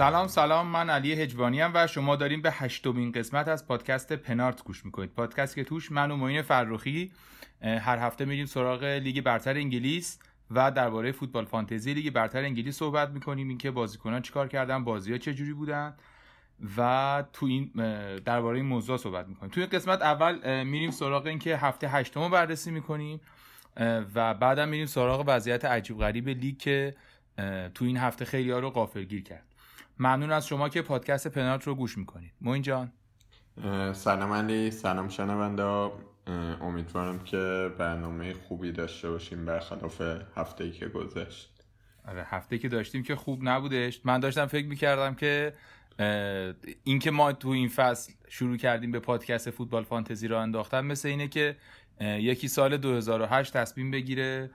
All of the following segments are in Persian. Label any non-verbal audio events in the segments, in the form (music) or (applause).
سلام سلام. من علی هجوانی و شما داریم به هشتمین قسمت از پادکست پنارت گوش می‌کنید. پادکست که توش من و معین فرخی هر هفته میریم سراغ لیگ برتر انگلیس و درباره فوتبال فانتزی لیگ برتر انگلیس صحبت می‌کنیم. اینکه بازیکنان چیکار کردن بازی ها چه جوری بودن و تو این درباره این موضوع صحبت می‌کنیم. توی قسمت اول میریم سراغ اینکه هفته هشتم رو بررسی می‌کنیم و بعدم میریم سراغ وضعیت عجیب غریب لیگ که تو این هفته خیلی ها رو غافلگیر کرد. ممنون از شما که پادکست پنالت رو گوش می‌کنید. معین جان. سلام علی سلام شنونده امیدوارم که برنامه خوبی داشته باشیم برخلاف هفته ای که گذشت. آره هفته که داشتیم که خوب نبودش. من داشتم فکر می‌کردم که اینکه ما تو این فصل شروع کردیم به پادکست فوتبال فانتزی رو انداختن مثل اینه که یکی سال 2008 تصمیم بگیره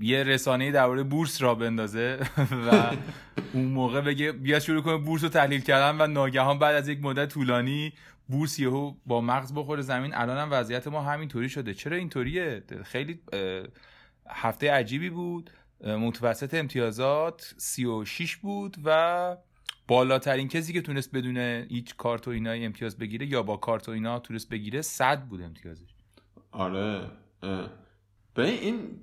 یه رسانه درباره بورس را بندازه و اون موقع بگه بیا شروع کنه بورس رو تحلیل کردن و ناگهان بعد از یک مدت طولانی بورس یهو با مغز بخوره زمین. الان هم وضعیت ما همینطوری شده. چرا اینطوریه؟ خیلی هفته عجیبی بود. متوسط امتیازات 36 بود و بالاترین کسی که تونست بدون هیچ کارت و اینا امتیاز بگیره یا با کارت و اینا تونست بگیره 100 بود امتیازش. آره به این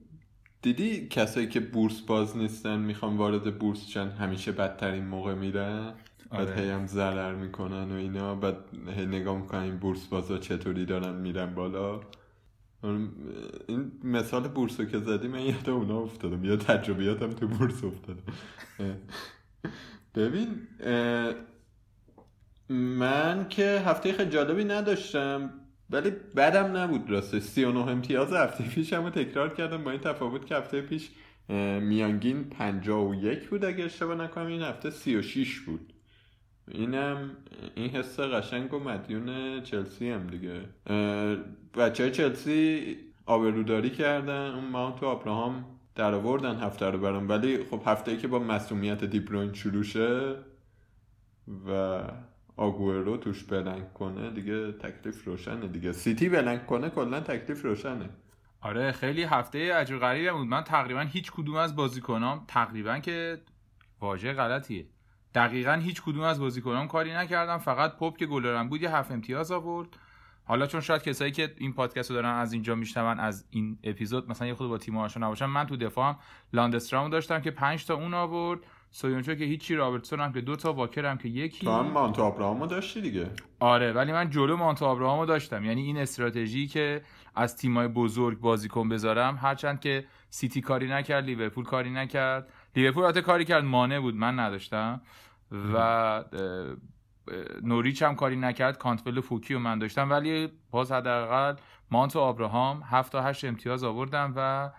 دیدی کسایی که بورس باز نیستن می‌خوان وارد بورس چن همیشه بدترین موقع میرن بعد آره. هی هم ضرر می‌کنن و اینا بعد هی نگاه می‌کنن این بورس بازا چطوری دارن میرن بالا؟ این مثال بورس رو که زدی من یاد اونا افتادم. یا تجربیاتم تو بورس افتادم ببین من که هفته خیلی جالبی نداشتم. ولی بدم نبود راسته 39 امتیاز هفته پیشم رو تکرار کردم با این تفاوت که هفته پیش میانگین 51 بود اگه اشتباه نکنم این هفته 36 بود. اینم این حس قشنگ و مدیون چلسی هم دیگه. بچه چلسی آبروداری کردن اون ماونت و آبراهام در آوردن هفته رو برام. ولی خب هفته ای که با مسئولیت دیبروین شروع شه و آگورو توش بلنگ کنه دیگه تکلیف روشنه دیگه. سیتی بلنگ کنه کلا تکلیف روشنه. آره خیلی هفته عجیب غریبی بود. من تقریبا هیچ کدوم از بازیکنام تقریبا که واژه غلطیه. دقیقا هیچ کدوم از بازیکنام کاری نکردم. فقط پاپ که گلرم بود یه هفت امتیاز آورد. حالا چون شاید کسایی که این پادکست رو دارن از اینجا میشنون از این اپیزود مثلا یه خود با تیم آشنا نباشن. من تو دفاعم لاندسترام داشتم که 5 تا اون آورد. سویونجو که هیچی رابرتسون هم که دو تا واکر هم که یکی. تو هم مانت و ابراهامو داشتی دیگه. آره ولی من جلو مانت و ابراهامو داشتم. یعنی این استراتژی که از تیمای بزرگ بازیکن بذارم هرچند که سیتی کاری نکرد لیورپول کاری نکرد. لیورپول البته کاری کرد مانه بود من نداشتم. و نوریچ هم کاری نکرد کانتول و پوکی رو من داشتم. ولی باز حداقل مانت و ابراهام 7 تا 8 امتیاز آوردم و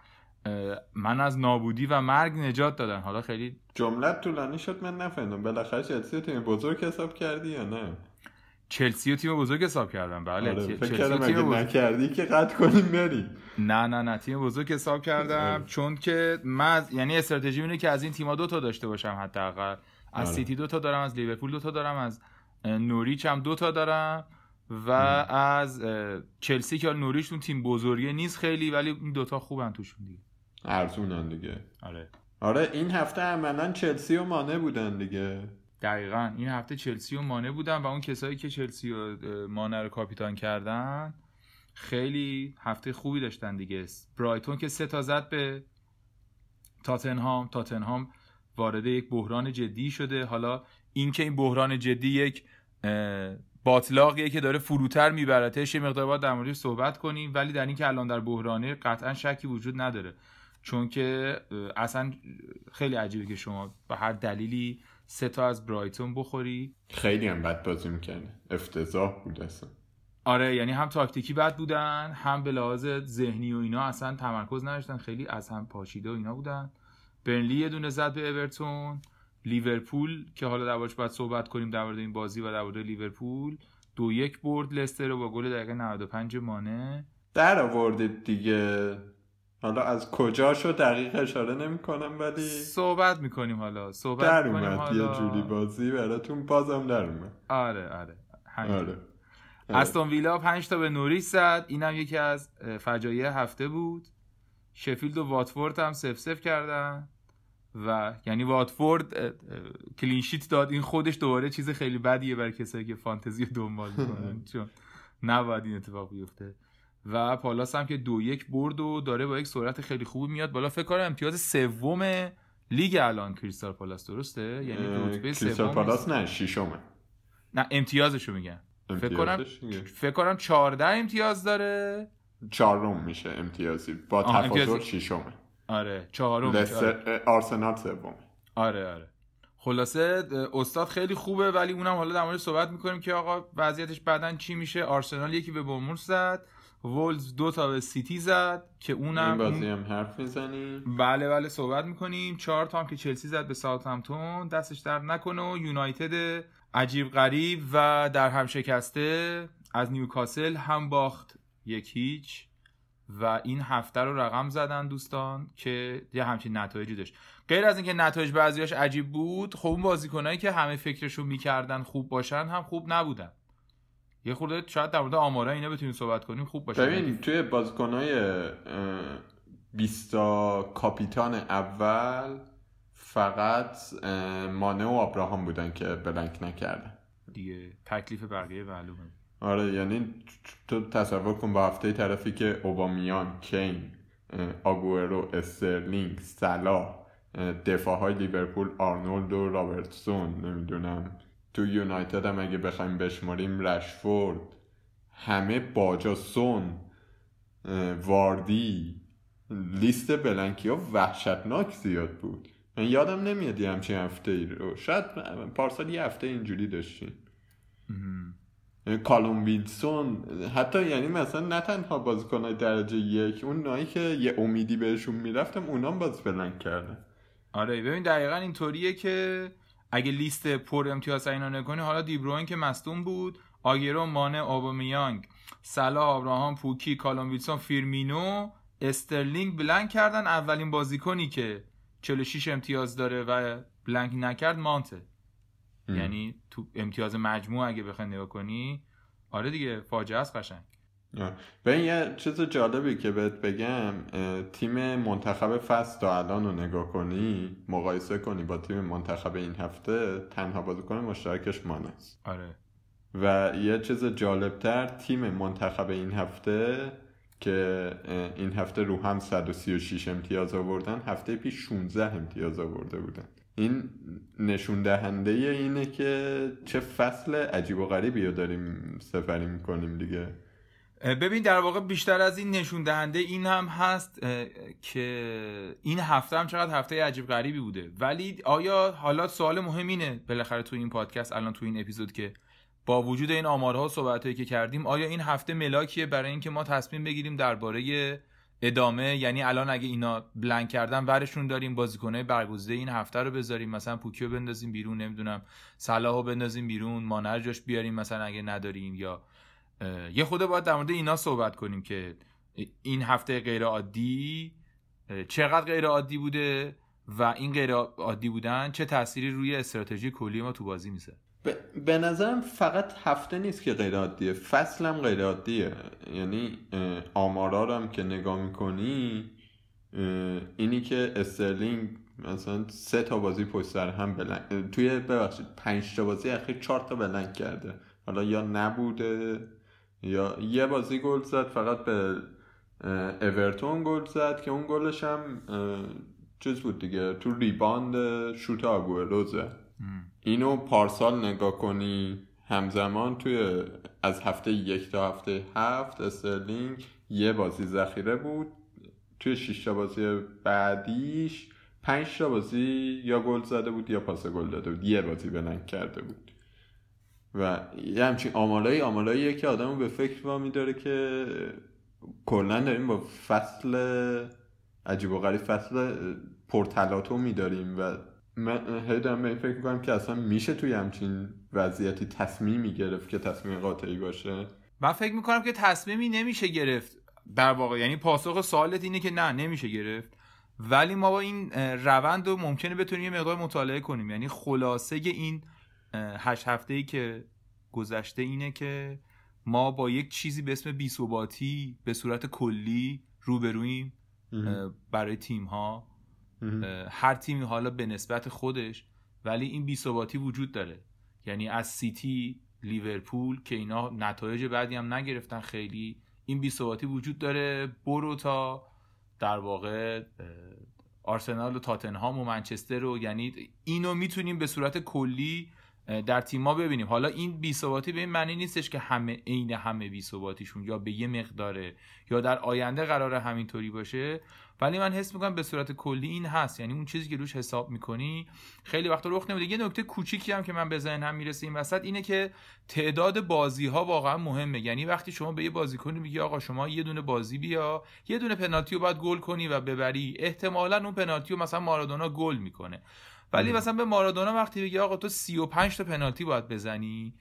من از نابودی و مرگ نجات دادن. حالا خیلی جملت طولانی شد من نفهمیدم. بالاخره چلسی تیم بزرگ حساب کردی یا نه؟ چلسی و تیم بزرگ حساب کردم. بله آره فکر کردم اگه بزرگ- نکردی که قطع کنیم بری. نه نه نه تیم بزرگ حساب کردم. آره. چون که من از- یعنی استراتژی اینه که از این تیم‌ها دو تا داشته باشم حداقل. از آره. سیتی دو تا دارم از لیورپول دو تا دارم از نوریچ هم دو تا دارم و از چلسی که نوریچ اون تیم بزرگه نیست خیلی ولی این دوتا خوبن توشون دیگه. ارزونن دیگه. آره. آره این هفته عملا چلسی و مانه بودن دیگه. دقیقا. این هفته چلسی و مانه بودن و اون کسایی که چلسی و مانه رو کاپیتان کردن خیلی هفته خوبی داشتن دیگه. برایتون که سه تا زد به تاتنهام. تاتنهام وارد یک بحران جدی شده. حالا این که این بحران جدی یک باطلاقیه که داره فروتر میبرتش یه مقدار باید در موردش صحبت کنیم. ولی در این که الان در بحرانه قطعا شکی وجود نداره. چون که اصلا خیلی عجیبه که شما به هر دلیلی سه تا از برایتون بخوری. خیلی هم بد بازی می‌کنه افتضاح بود اصلا. آره یعنی هم تاکتیکی بد بودن هم به لحاظ ذهنی و اینا اصلا تمرکز نداشتن. خیلی از هم پاشیده و اینا بودن. برنلی یه دونه زد به اورتون. لیورپول که حالا دربارش باید صحبت کنیم در مورد این بازی و در مورد لیورپول دو یک برد. لستر رو با گل دقیقه 95 مانه. در آوردید دیگه. حالا از کجاشو دقیق اشاره نمی کنم ولی صحبت می‌کنیم حالا. صحبت در اومد یه حالا جوری بازی براتون بازم در اومد. آره آره. همین. آره. استون ویلا 5 تا به نوریچ زد. اینم یکی از فجایع هفته بود. شفیلد و واتفورد هم صفر صفر کردن. و یعنی واتفورد clean sheet داد. این خودش دوباره چیز خیلی بدیه برای کسایی که فانتزی دنبال می‌کنن. (laughs) چون نباید این اتفاق بیفته. و پالاس هم که دو یک برد و داره با یک سرعت خیلی خوبی میاد بالا. فکر کنم امتیاز سوم لیگ الان کریستال پالاس درسته؟ یعنی رتبه کریستال پالاس نه شیشمه نه امتیازشو میگم. فکر کنم. فکر کنم 14 امتیاز داره. چهارم میشه امتیازی. با تفاضل. ششمه. آره چهارم اه، آرسنال سوم آره آره. خلاصه استاد خیلی خوبه ولی اونم حالا در مورد صحبت می‌کنیم که آقا وضعیتش بعدن چی میشه؟ آرسنال یکی به بومورس زد. وولز دو تا به سیتی زد که این اونم بازی اون- هم حرف می‌زنیم. بله بله صحبت می‌کنیم. چهار تا هم که چلسی زد به ساوثهمپتون. دستش در نکنه و یونایتد عجیب غریب و در هم شکسته از نیوکاسل هم باخت یک هیچ و این هفته رو رقم زدن دوستان که یه همچین نتایجی داشت. غیر از اینکه نتایج بعضیاش عجیب بود خب اون بازیکنایی که همه فکرشو می‌کردن خوب باشن هم خوب نبودن. یه خورده شاید در مورد آمارا اینا بتونیم صحبت کنیم خوب باشن ببین توی بازیکنهای 20 کاپیتان اول فقط مانه و آبراهام بودن که blank نکردن. دیگه تکلیف بقیه معلومه آره یعنی تو تصور کن با هفته طرفی که اوبامیان کین اه، آگوئرو استرلینگ صلاح دفاع های لیورپول آرنولد و رابرتسون نمی‌دونم. تو یونایتد هم اگه بخوایم بشماریم رشفورد. همه باجا سون واردی لیست بلنکی ها وحشتناک زیاد بود. من یادم نمیاد یه همچین هفته ای رو. شاید پارسال یه هفته اینجوری داشتیم. کالوم ویلسون حتی یعنی مثلا نه تنها بازیکنهای درجه یک اون نایی که یه امیدی بهشون می‌رفتم اونام باز بلنک کردن. آره ببین دقیقا اینطوریه که اگه لیست پر امتیاز اینا نکنی حالا دیبروین که مصدوم بود آگیرو مانه آبامیانگ صلاح آبراهام پوکی کالوم ویلسون فیرمینو استرلینگ blank کردن. اولین بازیکنی که 46 امتیاز داره و blank نکرد مانته. ام. یعنی تو امتیاز مجموع اگه بخوای نگاه کنی آره دیگه فاجعه است قشنگ. این یه چیز جالبی که بهت بگم تیم منتخب فصل تا الان رو نگاه کنی مقایسه کنی با تیم منتخب این هفته تنها بازیکن مشترکش مان است آره. و یه چیز جالبتر تیم منتخب این هفته که این هفته رو هم 136 امتیاز آوردن هفته پیش 16 امتیاز آورده بودن. این نشون دهنده اینه که چه فصل عجیب و غریبی رو داریم سفری می‌کنیم دیگه. ببین در واقع بیشتر از این نشون دهنده این هم هست که این هفته هم چقدر هفته عجیب غریبی بوده. ولی آیا حالا سوال مهم اینه بالاخره تو این پادکست الان تو این اپیزود که با وجود این آمارها و صحبتهایی که کردیم آیا این هفته ملاکیه برای اینکه ما تصمیم بگیریم درباره ادامه یعنی الان اگه اینا بلنک کردن ورشون داریم بازیکنای برگزیده این هفته رو بذاریم مثلا پوکیو بندازیم بیرون نمی‌دونم صلاحو بندازیم بیرون مانر جاش بیاریم مثلا اگه نداریم یا یه خود باید در مورد اینا صحبت کنیم که این هفته غیر عادی چقدر غیر عادی بوده و این غیر عادی بودن چه تأثیری روی استراتژی کلی ما تو بازی میزه؟ به, به نظرم فقط هفته نیست که غیر عادیه فصل هم غیر عادیه. یعنی آمارا هم که نگاه می‌کنی اینی که استرلینگ مثلا سه تا بازی پشت سر هم blank توی ببخشید پنج تا بازی اخیر چهار تا blank کرده. حالا یا نبوده یا یه بازی گل زد فقط به اورتون گل زد که اون گلش هم چیز بود دیگه تو rebound شوت آگوئرو زد اینو پارسال نگاه کنی همزمان توی از هفته یک تا هفته هفت استرلینگ یه بازی ذخیره بود. توی شش تا بازی بعدیش پنج تا بازی یا گل زده بود یا پاس گل داده بود. یه بازی بلنگ کرده بود. و یه همچین آمالایی آمالاییه که آدمو به فکر وامی داره که کلا داریم با فصل عجیب و غریب فصل پرتلاطمی داریم و من هی دارم به این فکر می‌کنم که اصلا میشه توی همچین وضعیتی تصمیمی گرفت که تصمیم قاطعی باشه؟ من فکر می‌کنم که تصمیمی نمیشه گرفت در واقع. یعنی پاسخ سوالت اینه که نه نمیشه گرفت. ولی ما با این روند رو ممکنه بتونیم یه مقدار مطالعه کنیم. یعنی خلاصه این هشت هفته ای که گذشته اینه که ما با یک چیزی به اسم بیثباتی به صورت کلی روبرویم برای تیم ها هر تیمی حالا به نسبت خودش ولی این بیثباتی وجود داره. یعنی از سیتی لیورپول که اینا نتایج بعدی هم نگرفتن خیلی این بیثباتی وجود داره. برو تا در واقع آرسنال و تاتنهام و منچستر و یعنی اینو می‌تونیم به صورت کلی در تیما ببینیم. حالا این بیثباتی به این معنی نیستش که همه عین همه بیثباتیشون یا به یه مقداره یا در آینده قرار همینطوری باشه. ولی من حس می‌کنم به صورت کلی این هست. یعنی اون چیزی که روش حساب می‌کنی خیلی وقتا رخ نمیده. یه نکته کوچیکی هم که من به ذهنم می‌رسه این وسط اینه که تعداد بازی ها واقعا مهمه. یعنی وقتی شما به یه بازیکنی میگی آقا شما یه دونه بازی بیا یه دونه پنالتی رو باید گل کنی و ببری. احتمالا اون پنالتی رو مثلا مارادونا گل می‌کنه. ولی مثلا به مارادونا وقتی بگی آقا تو 35 تا پنالتی باید بزنی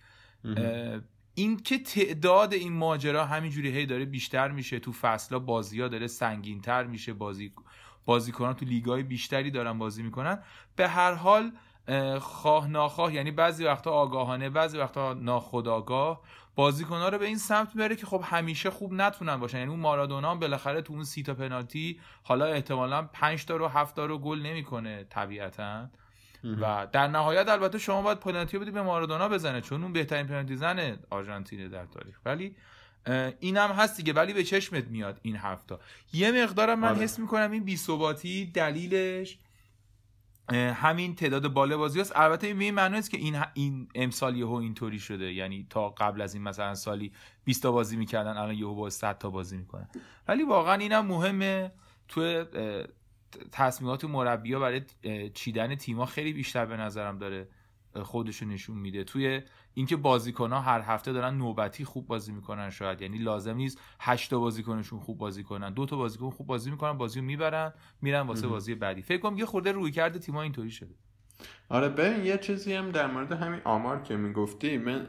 این که تعداد این ماجرا همینجوری هی داره بیشتر میشه تو فصلا بازی ها داره سنگینتر میشه بازی بازیکنان تو لیگای بیشتری دارن بازی می‌کنن. به هر حال اه، خواه ناخواه یعنی بعضی وقتا آگاهانه بعضی وقتا ناخودآگاه بازیکن‌ها رو به این سمت می‌بره که خب همیشه خوب نتونن باشن. یعنی اون مارادونا بالاخره تو اون سی تا پنالتی حالا احتمالا 5 تا رو 7 تا رو گل نمی‌کنه طبیعتا. و در نهایت البته شما باید پنالتی بدی به مارادونا بزنه چون اون بهترین پنالتی زن آرژانتینه در تاریخ. ولی اه، اینم هست دیگه ولی به چشمت میاد این هفته یه مقدارم من آره. حس می‌کنم این بی‌ثباتی دلیلش همین تعداد باله بازی هست. البته این به این معنی نیست که این این امسال یهو اینطوری شده. یعنی تا قبل از این مثلا سالی 20 تا بازی می‌کردن الان یهو با 100 تا بازی می‌کنن. ولی واقعا اینم مهمه. تو تصمیمات مربی برای اه، چیدن تیما خیلی بیشتر به نظرم داره خودشو نشون میده. توی اینکه بازیکن‌ها هر هفته دارن نوبتی خوب بازی می‌کنن شاید. یعنی لازم نیست 8 تا بازیکنشون خوب بازی کنن. دو تا بازیکن خوب بازی می‌کنن بازی رو می‌برن میرن واسه بازی بعدی. فکر کنم یه خورده روی کرده تیما اینطوری شده. آره ببین یه چیزی هم در مورد همین آمار که می‌گفتی من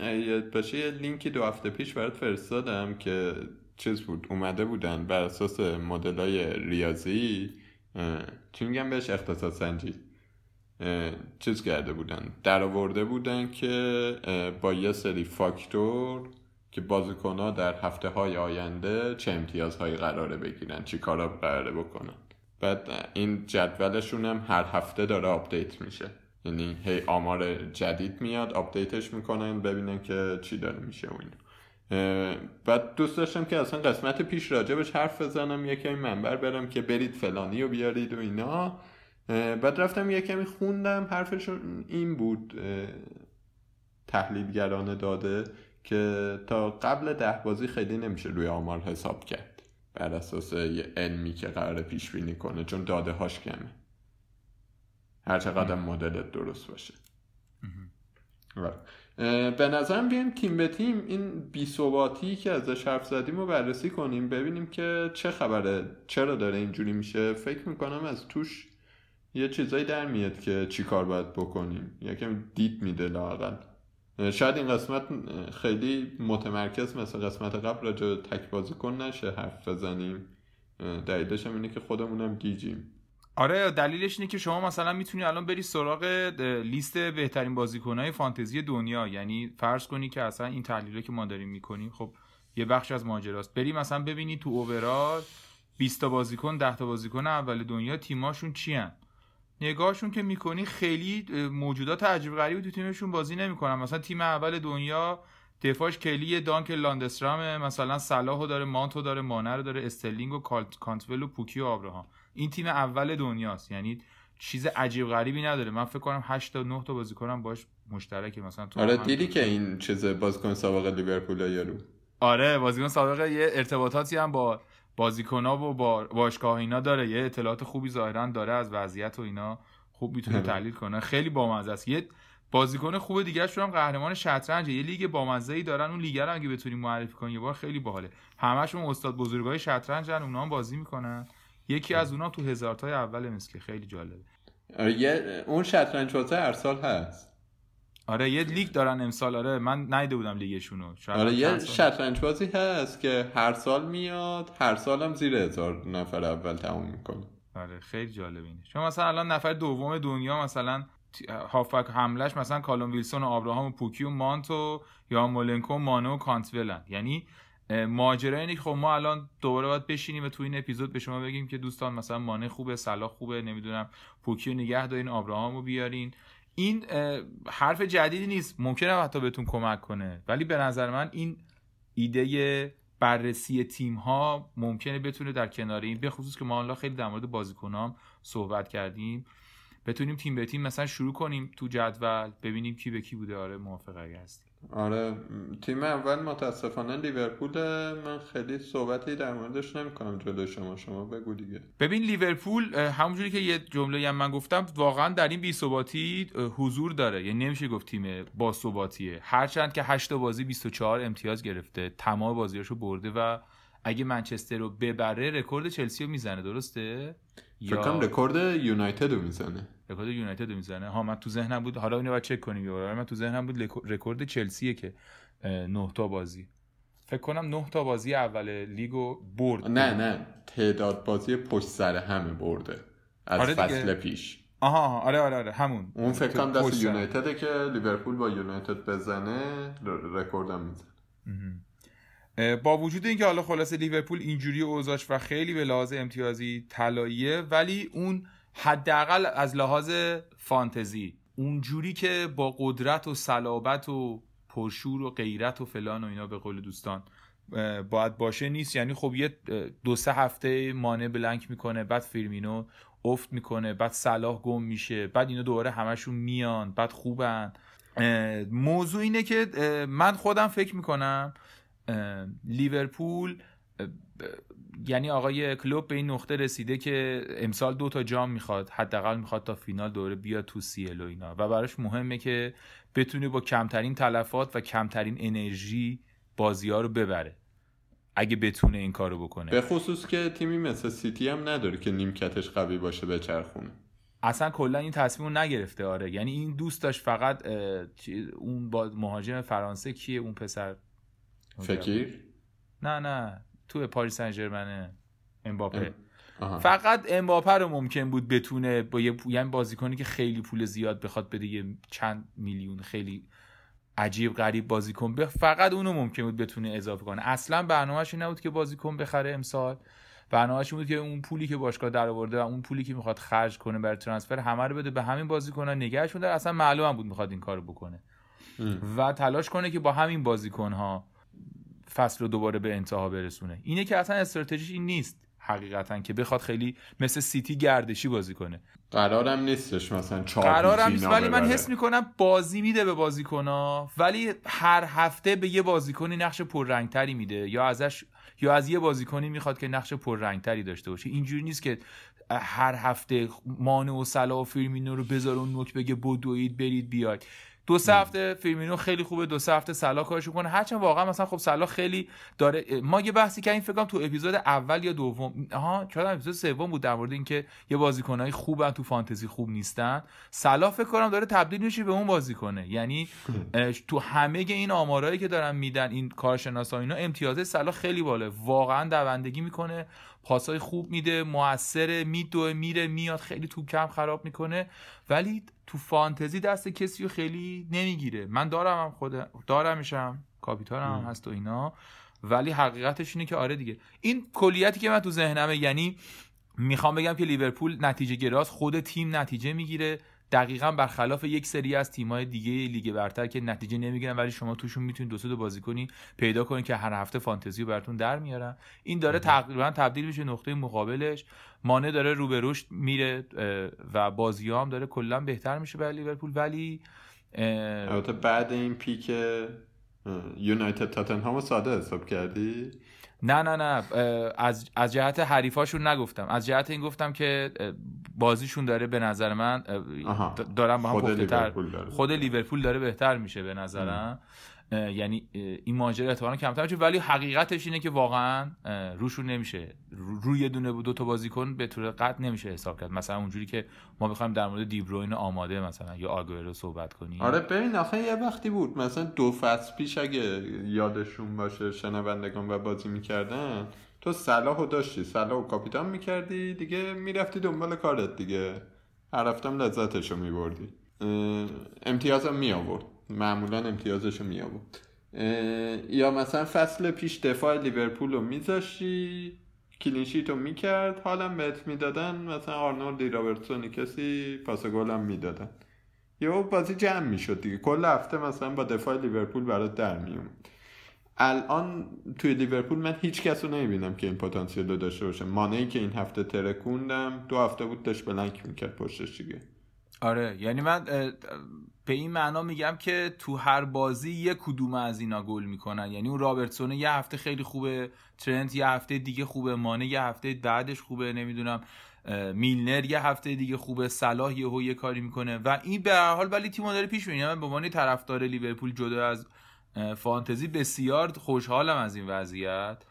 باشه یه لینکی دو هفته پیش برات فرستادم که چیز بود اومده بودن بر اساس مدل های ریاضی. چی میگم بهش اقتصاد سنجی چیز کرده بودن. در آورده بودن که با یه سری فاکتور که بازیکن ها در هفته های آینده چه امتیازهایی قراره بگیرن چی کارا قراره بکنن. بعد این جدولشون هم هر هفته داره update میشه. یعنی هی آمار جدید میاد update ش می‌کنن ببینن که چی داره میشه و اینا. اه، بعد دوست داشتم که اصلا قسمت پیش راجبش حرف بزنم یه کمی منبر برم که برید فلانی رو بیارید و اینا. بعد رفتم یه کمی خوندم حرفشون این بود اه، تحلیلگرانه داده که تا قبل ده بازی خیلی نمیشه روی آمار حساب کرد. بر اساس یه علمی که قرار پیش بینی کنه چون داده هاش کمه. هر چقدر مدلت درست باشه. به نظرم بیایم تیم به تیم این بیثباتی که ازش حرف زدیم رو بررسی کنیم ببینیم که چه خبره چرا داره اینجوری میشه. فکر می‌کنم از توش یه چیزایی در میاد که چی کار باید بکنیم. یکم دید میده لااقل. اه، شاید این قسمت خیلی متمرکز مثل قسمت قبل راجع تک بازیکن نشه حرف بزنیم. دلیلش هم اینه که خودمونم گیجیم. آره دلیلش اینه که شما مثلا می‌تونی الان بری سراغ لیست بهترین بازیکنهای فانتزی دنیا. یعنی فرض کنی که اصلا این تحلیلی که ما داریم می‌کنیم خب یه بخش از ماجراست. بری مثلا ببینی تو اوورال 20 تا بازیکن 10 تا بازیکن اول دنیا تیماشون چی هن؟ نگاهشون که می‌کنی خیلی موجودات عجیب غریبی تو تیمشون بازی نمی‌کنن. مثلا تیم اول دنیا دفاعش کلی دانک لاندسترام مثلا صلاحو داره مانتو داره مانه رو داره استرلینگ و کانتول و پوکی و آبراهام. این تیم اول دنیاست. یعنی چیز عجیب غریبی نداره. من فکر کنم 8 تا 9 تا بازیکنم باش مشترکه. مثلا تو آره دیدی که این چیز بازیکن سابق لیورپول یارو؟ آره بازیکن سابقه یه ارتباطاتی هم با بازیکن‌ها و با باشگاه اینا داره. یه اطلاعات خوبی ظاهرا داره از وضعیت و اینا. خوب می‌تونه آره. تحلیل کنه. خیلی بامزه است. یه بازیکن خوب دیگه هم قهرمان شطرنج یه لیگ بامزه ای دارن. اون لیگ رو اگه بتونی معرفی کنی یه بار خیلی باحاله. همشون استاد بزرگای شطرنجن. اونا هم بازی می‌کنن. یکی از اونا تو هزارتای اول مسکه خیلی جالبه. آره یه اون شطرنج هر سال هست. آره یه لیگ دارن امسال آره من نیده بودم لیگشونو. آره یه. شطرنج بازی هست که هر سال میاد هر سال هم زیر هزار نفر اول تموم می‌کنه. آره خیلی جالب اینه. چون مثلا الان نفر دوم دنیا مثلا هافبک حملش مثلا کالوم ویلسون و آبراهام و پوکی و مانتو یا مولنکو و مانو و کانتولن یعنی ماجرا اینه خب ما الان دوباره باید بشینیم و تو این اپیزود به شما بگیم که دوستان مثلا مانه خوبه صلاح خوبه نمی‌دونم پوکی رو نگه دارین آبراهام رو بیارین. این حرف جدیدی نیست. ممکنه حتی بهتون کمک کنه. ولی به نظر من این ایده بررسی تیم ها ممکنه بتونه در کنار این به خصوص که ما حالا خیلی در مورد بازیکنام صحبت کردیم. بتونیم تیم به تیم مثلا شروع کنیم تو جدول ببینیم کی به کی بوده. آره موافق اگه هستی. آره تیم اول متاسفانه لیورپول من خیلی صحبتی در موردش نمی‌کنم جلو شما شما بگو دیگه. ببین لیورپول همونجوری که یه جمله هم من گفتم واقعا در این بی حضور داره. یعنی نمیشه گفت تیم با ثباتیه. هرچند که 8 بازی 24 امتیاز گرفته تمام بازیاشو برده و اگه منچستر رو ببره رکورد چلسی رو می‌زنه درسته؟ فکر کنم رکورد یونایتد رو می‌زنه. رکورد یونایتد رو می‌زنه. ها من تو ذهنم بود حالا اینو باید چک کنیم یه بار. من تو ذهنم بود رکورد چلسیه که 9 تا بازی. فکر کنم 9 تا بازی اول لیگو برد. نه نه. تعداد بازی پشت سر همه برده. از آره. فصل پیش. آها آها، آره آره آره. همون. اون فکر کنم دست. یونایتده که لیورپول با یونایتد بزنه رکوردم می‌زنه. با وجود اینکه حالا خلاصه لیورپول اینجوری اوضاعش و خیلی به لحاظ امتیازی طلاییه ولی اون حداقل از لحاظ فانتزی اونجوری که با قدرت و صلابت و پرشور و غیرت و فلان و اینا به قول دوستان باید باشه نیست. یعنی خب یه دو سه هفته مانع بلنک می‌کنه بعد فیرمینو افت می‌کنه بعد صلاح گم میشه بعد اینا دوباره همشون میان بعد خوبن. موضوع اینه که من خودم فکر می‌کنم لیورپول یعنی آقای کلوب به این نقطه رسیده که امسال دو تا جام می‌خواد حداقل می‌خواد تا فینال دوره بیاد تو سیل و اینا. و براش مهمه که بتونه با کمترین تلفات و کمترین انرژی بازی ها رو ببره اگه بتونه این کارو بکنه. به خصوص که تیمی مثل سیتی هم نداره که نیمکتش قوی باشه به چرخونه. اصلا کلا این تصمیم رو نگرفته آره. یعنی این دوست داشت فقط اون با مهاجم فرانسه کیه؟ اون پسر فکیر؟ نه نه تو پاریس سن ژرمن امباپه آها. فقط امباپه رو ممکن بود بتونه با یه یعنی بازیکنی که خیلی پول زیاد بخواد بده یه چند میلیون خیلی عجیب غریب بازیکن به فقط اونو ممکن بود بتونه اضافه کنه. اصلا برنامه‌اش این نبود که بازیکن بخره امسال. برنامه‌اش بود که اون پولی که باشگاه درآورده و اون پولی که می‌خواد خرج کنه برای ترانسفر همه رو بده به همین بازیکن‌ها نگهشون داره اصلا معلوم هم بود می‌خواد این کارو بکنه. و تلاش کنه که با همین بازیکن‌ها فصل رو دوباره به انتها برسونه. اینه که اصلا استراتژیش این نیست حقیقتا که بخواد خیلی مثل سیتی گردشی بازی کنه. قرارم نیستش مثلا چهار قرارم نیست ولی من. حس می‌کنم بازی میده به بازیکنها ولی هر هفته به یه بازیکنی نقش پررنگتری میده یا ازش یا از یه بازیکنی می‌خواد که نقش پررنگتری داشته باشه. اینجوری نیست که هر هفته مانه و صلاح و فیرمینو رو بذار اون نوک بگه بدوید برید بیاید. دو سه هفته فیرمینو خیلی خوبه دو سه هفته صلاح کارش کنه هرچند واقعا مثلا خب صلاح خیلی داره ما یه بحثی کردیم فکر کنم تو اپیزود اول یا دوم آها چرا اپیزود سوم بود در مورد اینکه یه بازیکنای خوبن تو فانتزی خوب نیستن. سلا فکر کنم داره تبدیل میشه به اون بازیکنه. یعنی اه، تو همه این آمارایی که دارن میدن این کارشناسا اینا امتیاز سلا خیلی بالا واقعا دوندگی می‌کنه. پاسای خوب میده موثر میدوه میره میاد خیلی تو کم خراب می‌کنه. ولی تو فانتزی دست کسی رو خیلی نمی‌گیره. من دارم هم خود دارمشم کاپیتانم هم هست و اینا. ولی حقیقتش اینه که آره دیگه. این کلیتی که من تو ذهنمه یعنی می‌خوام بگم که لیورپول نتیجه گراست خود تیم نتیجه می‌گیره. دقیقا برخلاف یک سری از تیم‌های دیگه لیگ برتر که نتیجه نمی‌گیرن ولی شما توشون می‌تونید دو سه تا بازیکنی پیدا کنید که هر هفته فانتزی رو براتون در میارن. این داره تقریبا تبدیل میشه نقطه مقابلش. مانع داره رو به رشد میره و بازی هم داره کلا بهتر میشه برای لیورپول. ولی البته بعد این پیک یونایتد تاتنهام ساده حساب کردی؟ نه نه نه از از جهت حریفاشون نگفتم از جهت این گفتم که بازیشون داره به نظر من اه، آها. د- دارن با هم خود لیورپول داره. خود لیورپول داره بهتر میشه به نظرم اه، یعنی این ماجرا احتمالاً کمتر میشه. ولی حقیقتش اینه که واقعا روشون نمیشه. رو- روی دونه دو تا بازیکن به طور قطع نمیشه حساب کرد. مثلا اونجوری که ما بخوایم در مورد دیبروین آماده مثلا یا آگوئرو صحبت کنیم. آره ببین آخه یه وقتی بود. مثلا دو فصل پیش اگه یادشون باشه شنوندگان و بازی می‌کردن تو صلاح رو داشتی. صلاح و کاپیتان می‌کردی دیگه می‌رفتی دنبال کارت دیگه. هر هفتم لذتش رو میبردی امتیازم میآورد. معمولا امتیازش رو میآورد یا مثلا فصل پیش دفاع لیورپول رو میذاشتی clean sheet رو می‌کرد حالم بهت می‌دادن مثلا آرنولد رابرتسونی کسی پاس گلم می‌دادن. یهو بازی جمع می‌شد دیگه. کل هفته مثلا با دفاع لیورپول برات در میومد الان توی لیورپول من هیچ کس رو نمی‌بینم که این پتانسیل رو داشته باشه. مانعی که این هفته ترکوندم دو هفته بود داشت بلنک می‌کرد پشتش دیگه. آره یعنی من به این معنا میگم که تو هر بازی یه کدوم از اینا گل می‌کنن. یعنی اون رابرتسون یه هفته خیلی خوبه ترنت یه هفته دیگه خوبه مانه یه هفته بعدش خوبه نمی‌دونم میلنر یه هفته دیگه خوبه صلاح یهو یه کاری می‌کنه. و این به هر حال ولی تیمو داره پیش میره من به عنوان طرفدار لیورپول جدا از فانتزی بسیار خوشحالم از این وضعیت.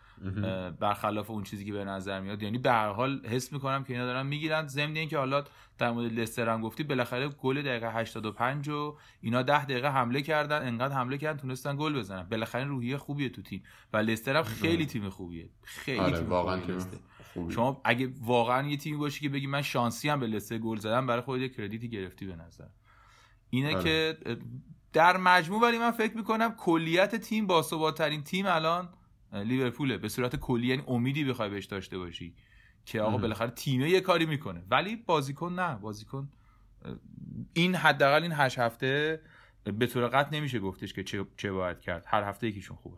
برخلاف اون چیزی که به نظر میاد. یعنی به هر حال حس می‌کنم که اینا دارن می‌گیرن. ضمن اینکه حالا در مورد لستر هم گفتی بالاخره گل دقیقه 85 و اینا 10 دقیقه حمله کردن. انقدر حمله کردن تونستن گل بزنن. بالاخره روحیه خوبیه تو تیم. و لستر هم خیلی تیم خوبیه. خیلی آره تیم واقعا تیم شما اگه واقعا یه تیمی باشی که بگی من شانسی هم به لستر گل زدم برای خودت کردیتی گرفتی به نظر. اینه آره. که در مجموع ولی من فکر می‌کنم کلیت تیم با ترین تیم الان لیورپوله. به صورت کلی یعنی امیدی بخوای بهش داشته باشی که آقا. بالاخره تیمه یه کاری می‌کنه. ولی بازیکن نه. بازیکن این حداقل این هشت هفته به طور قطع نمیشه گفتش که چه, چه باید کرد. هر هفته یکیشون خوبه.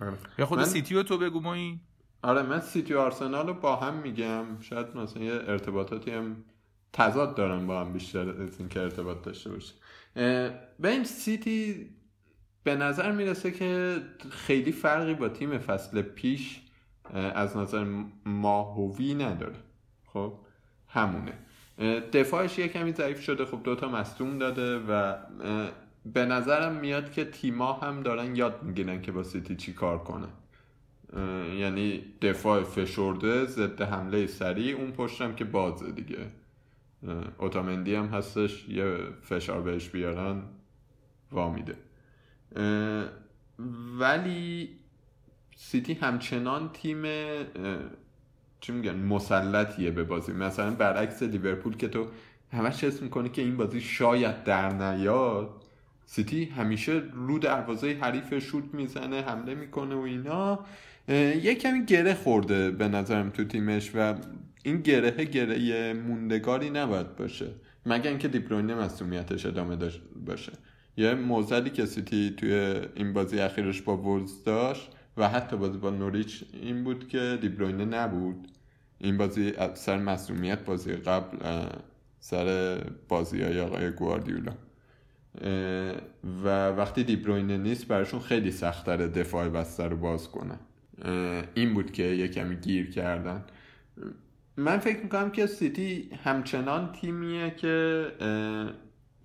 آره. یا خود من- سیتی رو تو بگو ما این آره من سیتی و آرسنال رو با هم میگم. شاید مثلا یه ارتباطاتی هم تضاد دارن با هم بیشتر از اینکه ارتباط داشته باشه این سیتی به نظر می‌رسه که خیلی فرقی با تیم فصل پیش از نظر ماهوی نداره. خب همونه. دفاعش یه کمی ضعیف شده. خب دوتا مصدوم داده و به نظرم میاد که تیما هم دارن یاد می‌گیرن که با سیتی چی کار کنن. اه، یعنی دفاع فشرده ضد حمله سریع اون پشتم که بازه دیگه. اوتامندی هم هستش یه فشار بهش بیارن وامیده ولی سیتی همچنان تیم چی میگن مسلطیه به بازی. مثلا برعکس لیورپول که تو همش حس می‌کنی که این بازی شاید در نیاد سیتی همیشه رو دروازه حریف شوت می‌زنه حمله می‌کنه و اینا. یه کمی گره خورده به نظرم تو تیمش و این گره گره موندگاری نباید باشه. مگر اینکه دیبروینه مسئولیتش ادامه داشت باشه. یه موزلی که سیتی توی این بازی اخیرش با وولز داشت و حتی بازی با نوریچ این بود که دیبروینه نبود. این بازی از سر مسئولیت بازی قبل سر بازی های آقای گواردیولا. و وقتی دیبروینه نیست براشون خیلی سختره دفاع بسته رو باز کنن اه، این بود که یه گیر کردن. من فکر می‌کنم که سیتی همچنان تیمیه که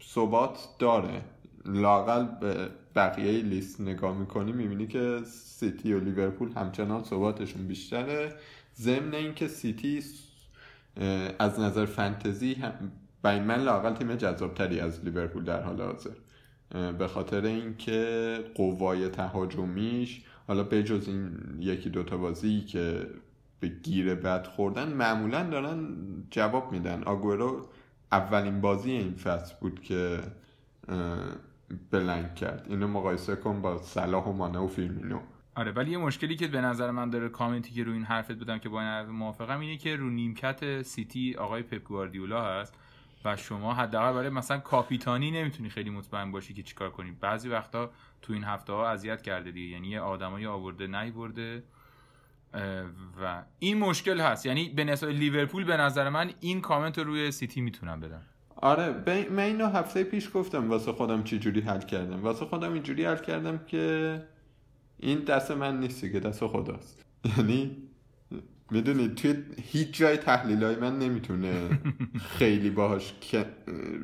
ثبات داره. لاقل به بقیه لیست نگاه می‌کنی می‌بینی که سیتی و لیورپول همچنان ثباتشون بیشتره. ضمن اینکه سیتی از نظر فنتزی هم برای من لاقل تیم جذابتری از لیورپول در حال حاضر. به خاطر اینکه قوای تهاجمیش حالا بجز این یکی دوتا بازی که به گیر بد خوردن معمولا دارن جواب میدن. آگورو اولین بازی این فصل بود که بلنگ کرد. اینو مقایسه کن با صلاح و مانه و فیرمینو. آره ولی یه مشکلی که به نظر من داره کامنتی که رو این حرفت بدم که با این موافقم اینه که رو نیمکت سیتی آقای پپ گواردیولا هست و شما حداقل برای مثلا کاپیتانی نمی‌تونی خیلی مطمئن باشی که چیکار کنی. بعضی وقتا تو این هفته ها اذیت کرده دیگه. یعنی یه آدمایی آورده نیورده. اه، و این مشکل هست. یعنی به نسبت لیورپول به نظر من این کامنت رو روی سیتی می‌تونم بدم. آره ب- من اینو هفته پیش گفتم واسه خودم چی جوری حل کردم. واسه خودم اینجوری حل کردم که این دست من نیست که دست خداست. (laughs) یعنی می‌دونی توی هیچ جای تحلیل های من نمی‌تونه (laughs) خیلی باهاش که-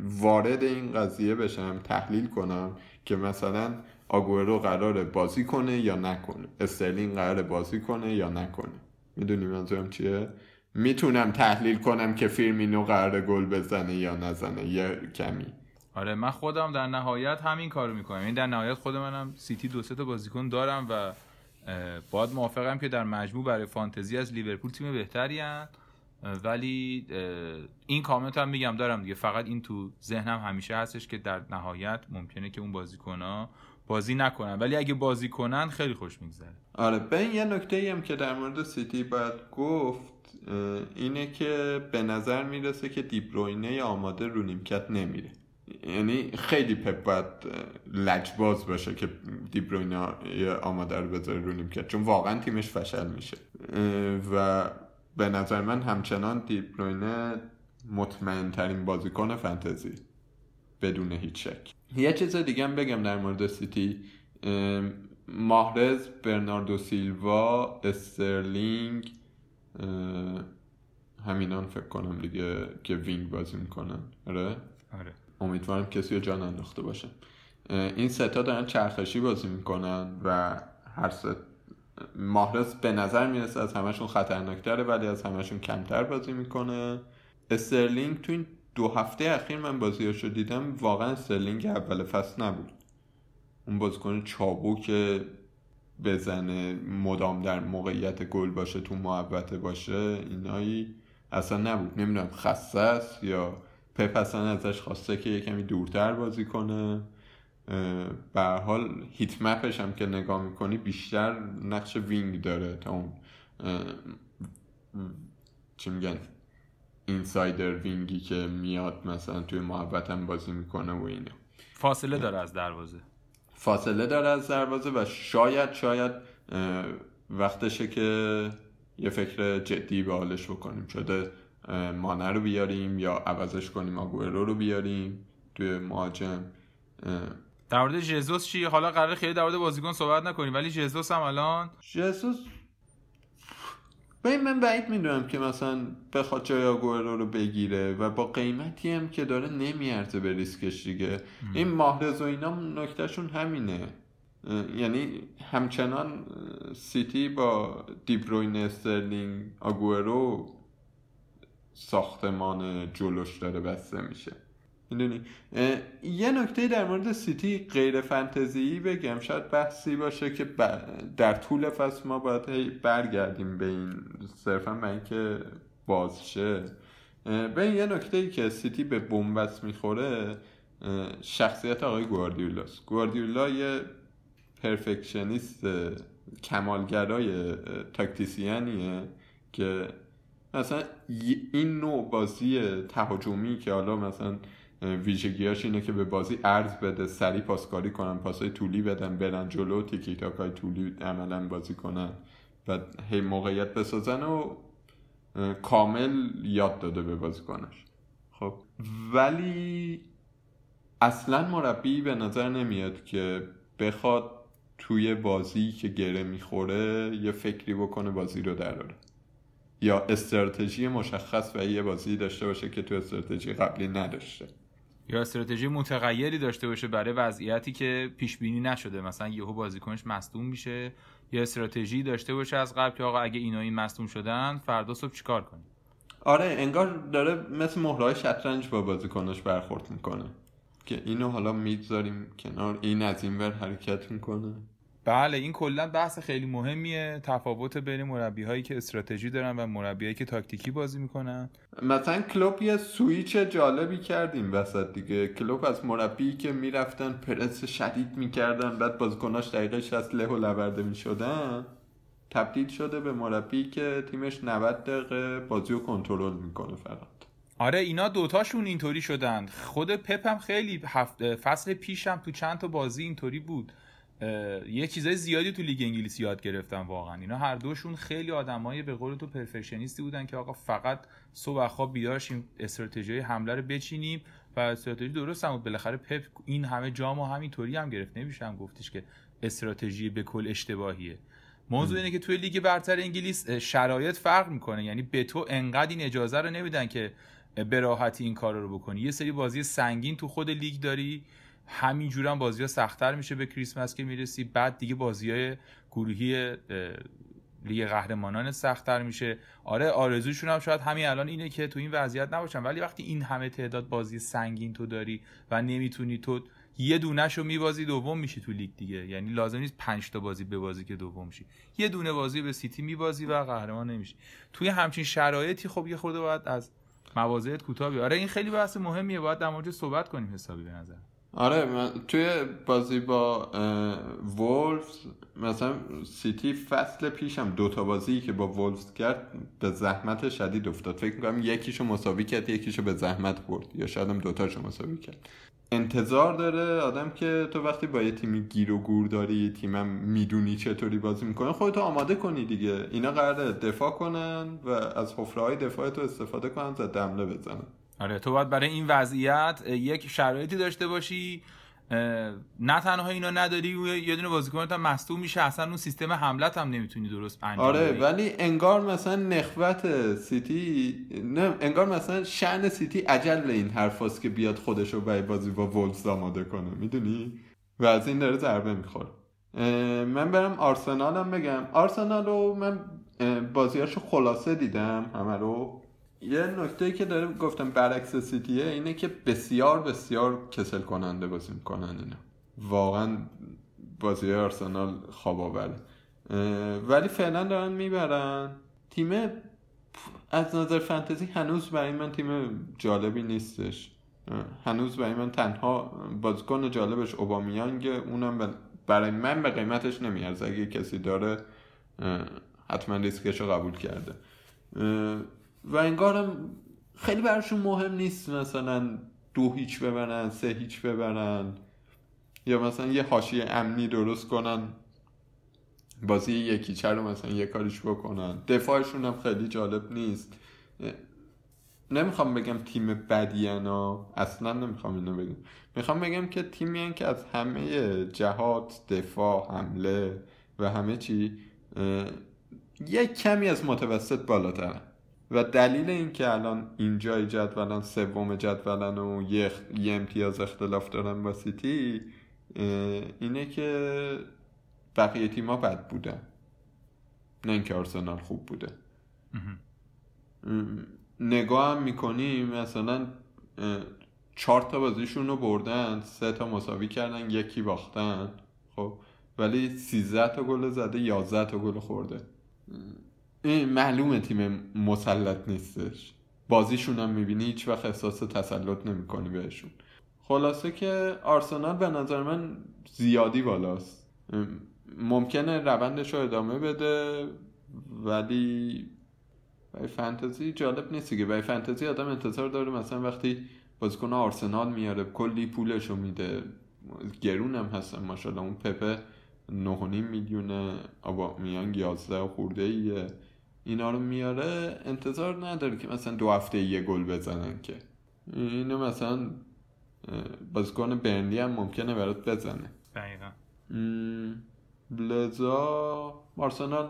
وارد این قضیه بشم تحلیل کنم که مثلا آگورو قراره بازی کنه یا نکنه. استرلینگ قراره بازی کنه یا نکنه. می‌دونی منظورم چیه؟ می‌تونم تحلیل کنم که فیرمینو قراره گل بزنه یا نزنه یه کمی. آره من خودم در نهایت همین کارو می‌کنم. این در نهایت خود منم سیتی دو سه تا بازیکن دارم و باید موافقم که در مجموع برای فانتزی از لیورپول تیم بهتری. ولی این کامنت هم میگم دارم دیگه. فقط این تو ذهنم همیشه هستش که در نهایت ممکنه که اون بازیکن ها بازی نکنن. ولی اگه بازی کنن خیلی خوش میگذره. آره به یه نکته ای هم که در مورد سیتی باید گفت اینه که به نظر می‌رسه که دیبروینه آماده رو نیمکت نمیره. یعنی خیلی پپ باید لجباز باشه که دیبروینه آماده رو بذاره رو نیمکت چون واقعا تیمش فشل میشه. و به نظر من همچنان دیبروینه مطمئن ترین بازیکن فانتزی بدون هیچ شک. یه چیز دیگه هم بگم در مورد سیتی. ماهرز برناردو سیلوا استرلینگ همینان فکر کنم دیگه که wing بازی می‌کنن. آره؟ آره. امیدوارم کسی رو جا ننداخته باشه. این سه تا دارن چرخشی بازی می‌کنن و هرچند ماهرز به نظر می‌رسه از همشون خطرناکتره ولی از همشون کمتر بازی می‌کنه. استرلینگ تو این دو هفته اخیر من بازیاشو دیدم واقعا استرلینگ اول فصل نبود. اون بازیکن چابک بزنه مدام در موقعیت گل باشه تو محوطه باشه اینایی اصلا نبود. نمی‌دونم خسته است یا پپ اصلا ازش خواسته که یه کمی دورتر بازی کنه. به حال heat map ش هم که نگاه می‌کنی بیشتر نقش wing داره تا اون چی میگن؟ insider wing ی که میاد مثلا توی محوطه بازی می‌کنه و اینا. فاصله داره از دروازه. فاصله داره از دروازه و شاید شاید وقتشه که یه فکر جدی به حالش بکنیم. شده مانه رو بیاریم یا عوضش کنیم آگوئرو رو بیاریم توی مهاجم. در مورد ژزوس چی؟ حالا قرار خیلی در مورد بازیکن صحبت نکنیم ولی ژزوس هم الان؟ ژسوس ببین من بعید می‌دونم که مثلا بخواد جای آگوئرو رو بگیره و با قیمتی هم که داره نمیارزه به ریسکش دیگه. این ماهرز و اینا نکتهشون همینه. یعنی همچنان سیتی با دیبروین استرلینگ آگوئرو ساختمان جلوش داره بسته میشه. می‌دونی. یه نکته در مورد سیتی غیر فانتزی بگم. شاید بحثی باشه که در طول فصل ما باید برگردیم به این. صرفا به اینکه باز شه. اه، به این یه نکته ای که سیتی به بنبست می‌خوره شخصیت آقای گواردیولاست. گواردیولا یه پرفکشنیست کمالگرای تاکتیسیانیه که مثلا این نوع بازی تهاجمی که حالا مثلا ویژگیاش اینه که به بازی عرض بده سریع پاسکاری کنن پاسای طولی بدن برن جلو تیکی تاکای طولی عملا بازی کنن و هی موقعیت بسازن و کامل یاد داده به بازیکنش خب ولی اصلا مربی به نظر نمیاد که بخواد توی بازی که گره می‌خوره یه فکری بکنه بازی رو دراره. یا استراتژی مشخص و یه بازی داشته باشه که تو استراتژی قبلی نداشته. یا استراتژی متغیری داشته باشه برای وضعیتی که پیش بینی نشده. مثلا یهو بازیکنش مصدوم میشه. یا استراتژی داشته باشه از قبل که آقا اگه اینا این مصدوم شدن فردا صبح چیکار کنیم؟ آره انگار داره مثل مهرهای شطرنج با بازیکناش برخورد می‌کنه. که اینو حالا می‌گذاریم کنار این از این ور حرکت می‌کنه. بله این کلا بحث خیلی مهمیه. تفاوت بین مربی هایی که استراتژی دارن و مربی هایی که تاکتیکی بازی می‌کنن. مثلا کلوب یه سویچ جالبی کردیم وسط دیگه. کلوب از مربی که می‌رفتن پرس شدید می‌کردن بعد بازیکناش دقیقه 60 له و لورده می‌شدن تبدیل شده به مربی که تیمش 90 دقیقه بازی رو کنترل می‌کنه فقط. آره اینا دوتاشون اینطوری شدن. خود پپ هم خیلی هفت فصل پیشم تو چند تا بازی اینطوری بود. یه چیزای زیادی تو لیگ انگلیسی یاد گرفتن واقعا. اینا هر دوشون خیلی آدمای به قول تو پرفکشنیستی بودن که آقا فقط صبح خواب بیدار شیم استراتژی حمله رو بچینیم و استراتژی درست هم بالاخره پپ این همه جام و همینطوری هم گرفت. نمیشه هم گفتش که استراتژی به کل اشتباهیه. موضوع اینه که توی لیگ برتر انگلیس شرایط فرق می‌کنه. یعنی به تو انقدر این اجازه رو نمیدن که به راحتی این کار رو بکنی. یه سری بازی سنگین تو خود لیگ داری. همینجور هم بازی ها سختتر میشه به کریسمس که می‌رسی. بعد دیگه بازی های گروهی لیگ قهرمانان سختتر میشه. آره آرزوشون هم شاید همین الان اینه که تو این وضعیت نباشن. ولی وقتی این همه تعداد بازی سنگین تو داری و نمی‌تونی تو یه دونهش رو میبازی دوم میشی تو لیگ دیگه. یعنی لازم نیست پنج تا بازی ببازی که دوم شی. یه دونه بازی به سیتی میبازی و قهرمان نمیشی. توی همچین شرایطی خب یه خورده باید از مواضعت کوتاه. آره این خیلی بحث مهمیه. باید در موردش صحبت کنیم حسابی به نظر آره من توی بازی با وولفز مثلا سیتی فصل پیشم دوتا بازی که با وولفز کرد به زحمت شدید افتاد. فکر می‌کنم یکیشو مساوی کرد یکیشو به زحمت برد یا شاید هم دوتاشو مساوی کرد. انتظار داره آدم که تو وقتی با یه تیمی گیر و گور داری یه تیمم می‌دونی چطوری بازی می‌کنه خودتو آماده کنی دیگه. اینا قراره دفاع کنن و از حفره های دفاع تو استفاده کنن ضد حمله بزنن. آره تو باید برای این وضعیت یک شرایطی داشته باشی نه تنها اینا نداری و یه دونه بازیکنت هم مصدوم میشه اصلا اون سیستم حملت هم نمی‌تونی درست انجام آره بدی. ولی انگار مثلا نخوت سیتی نه انگار مثلا شعن سیتی عجل به این حرفاست که بیاد خودش رو برای بازی با وولفز آماده کنه می‌دونی؟ و از این داره ضربه می‌خوره. من برم آرسنالم بگم. آرسنال رو من بازیاشو خلاصه دیدم همه رو. یه نکته که داره گفتم برعکس سیتیه اینه که بسیار بسیار کسل کننده بازی می‌کنن اینا واقعا بازی آرسنال خواب آوره. ولی فعلا دارن می‌برن. تیم از نظر فانتزی هنوز برای من تیم جالبی نیستش. هنوز برای من تنها بازیکن جالبش اوبامیانگ اونم برای من به قیمتش نمیارزه. اگه کسی داره حتما ریسکش رو قبول کرده. و انگارم خیلی براشون مهم نیست مثلا دو هیچ ببرن سه هیچ ببرن. یا مثلا یه حاشیه امنی درست کنن بازی یکی رو مثلا یه کاریش بکنن. دفاعشون هم خیلی جالب نیست. نمی‌خوام بگم تیم بدی ها. اصلا نمی‌خوام اینو بگم. می‌خوام بگم که تیمی که از همه جهات دفاع حمله و همه چی یک کمی از متوسط بالاترن. و دلیل این که الان اینجای جدولن سوم جدولن و یه, یه امتیاز اختلاف دارن با سیتی اینه که بقیه تیما بد بودن نه اینکه آرسنال خوب بوده. نگاه هم می‌کنی مثلا چهار تا بازیشون رو بردن سه تا مساوی کردن یکی باختن خب؟ ولی 13 تا گل زده 11 تا گل خورده. این معلومه تیم مسلط نیستش. بازیشون هم می‌بینی هیچ وقت احساس تسلط نمی‌کنی بهشون. خلاصه که آرسنال به نظر من زیادی بالاست. ممکنه روندش رو ادامه بده ولی برای فانتزی جالب نیست که برای فانتزی آدم انتظار داره مثلا وقتی بازیکن آرسنال میاره کلی پولشو میده. گرون هم هستن ماشاءالله. اون پپه 9.5 میلیون آبا میان 11 خورده ایه. اینا رو میاره انتظار نداره که مثلا دو هفته یه گل بزنن که. اینو مثلا بازیکن برنلی هم ممکنه برات بزنه. دقیقا. لذا آرسنال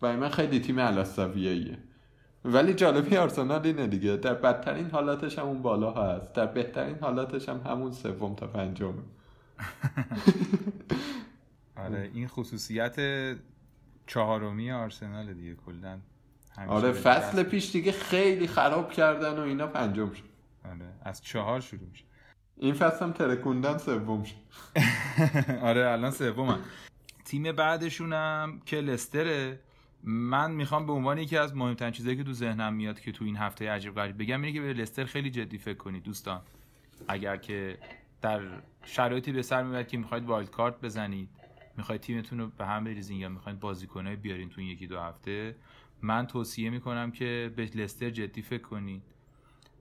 برای من خیلی تیم ایه ولی جالبی آرسنال اینه دیگه. در بدترین حالاتش هم اون بالا هست. در بهترین حالاتش هم همون سوم تا پنجم (laughs) آره این خصوصیت چهارمی آرسنال دیگه کلا آره فصل پیش دیگه خیلی خراب کردن و اینا پنجم شد. آره از چهار شروع میشه. این فصل هم ترکوندن سوم شد. (laughs) آره الان سومن تیم بعدشونم که لستره. من می‌خوام به عنوان یکی از مهمترین چیزایی که تو ذهنم میاد که تو این هفته عجیب غریب بگم اینه که به لستر خیلی جدی فکر کنید دوستان. اگر که در شرایطی به سر می‌برید که می‌خواید wild card بزنید. می‌خواید تیمتون رو به هم بریزین یا می‌خواید بازیکنای بیارین تو این یکی دو هفته من توصیه می‌کنم که به لستر جدی فکر کنید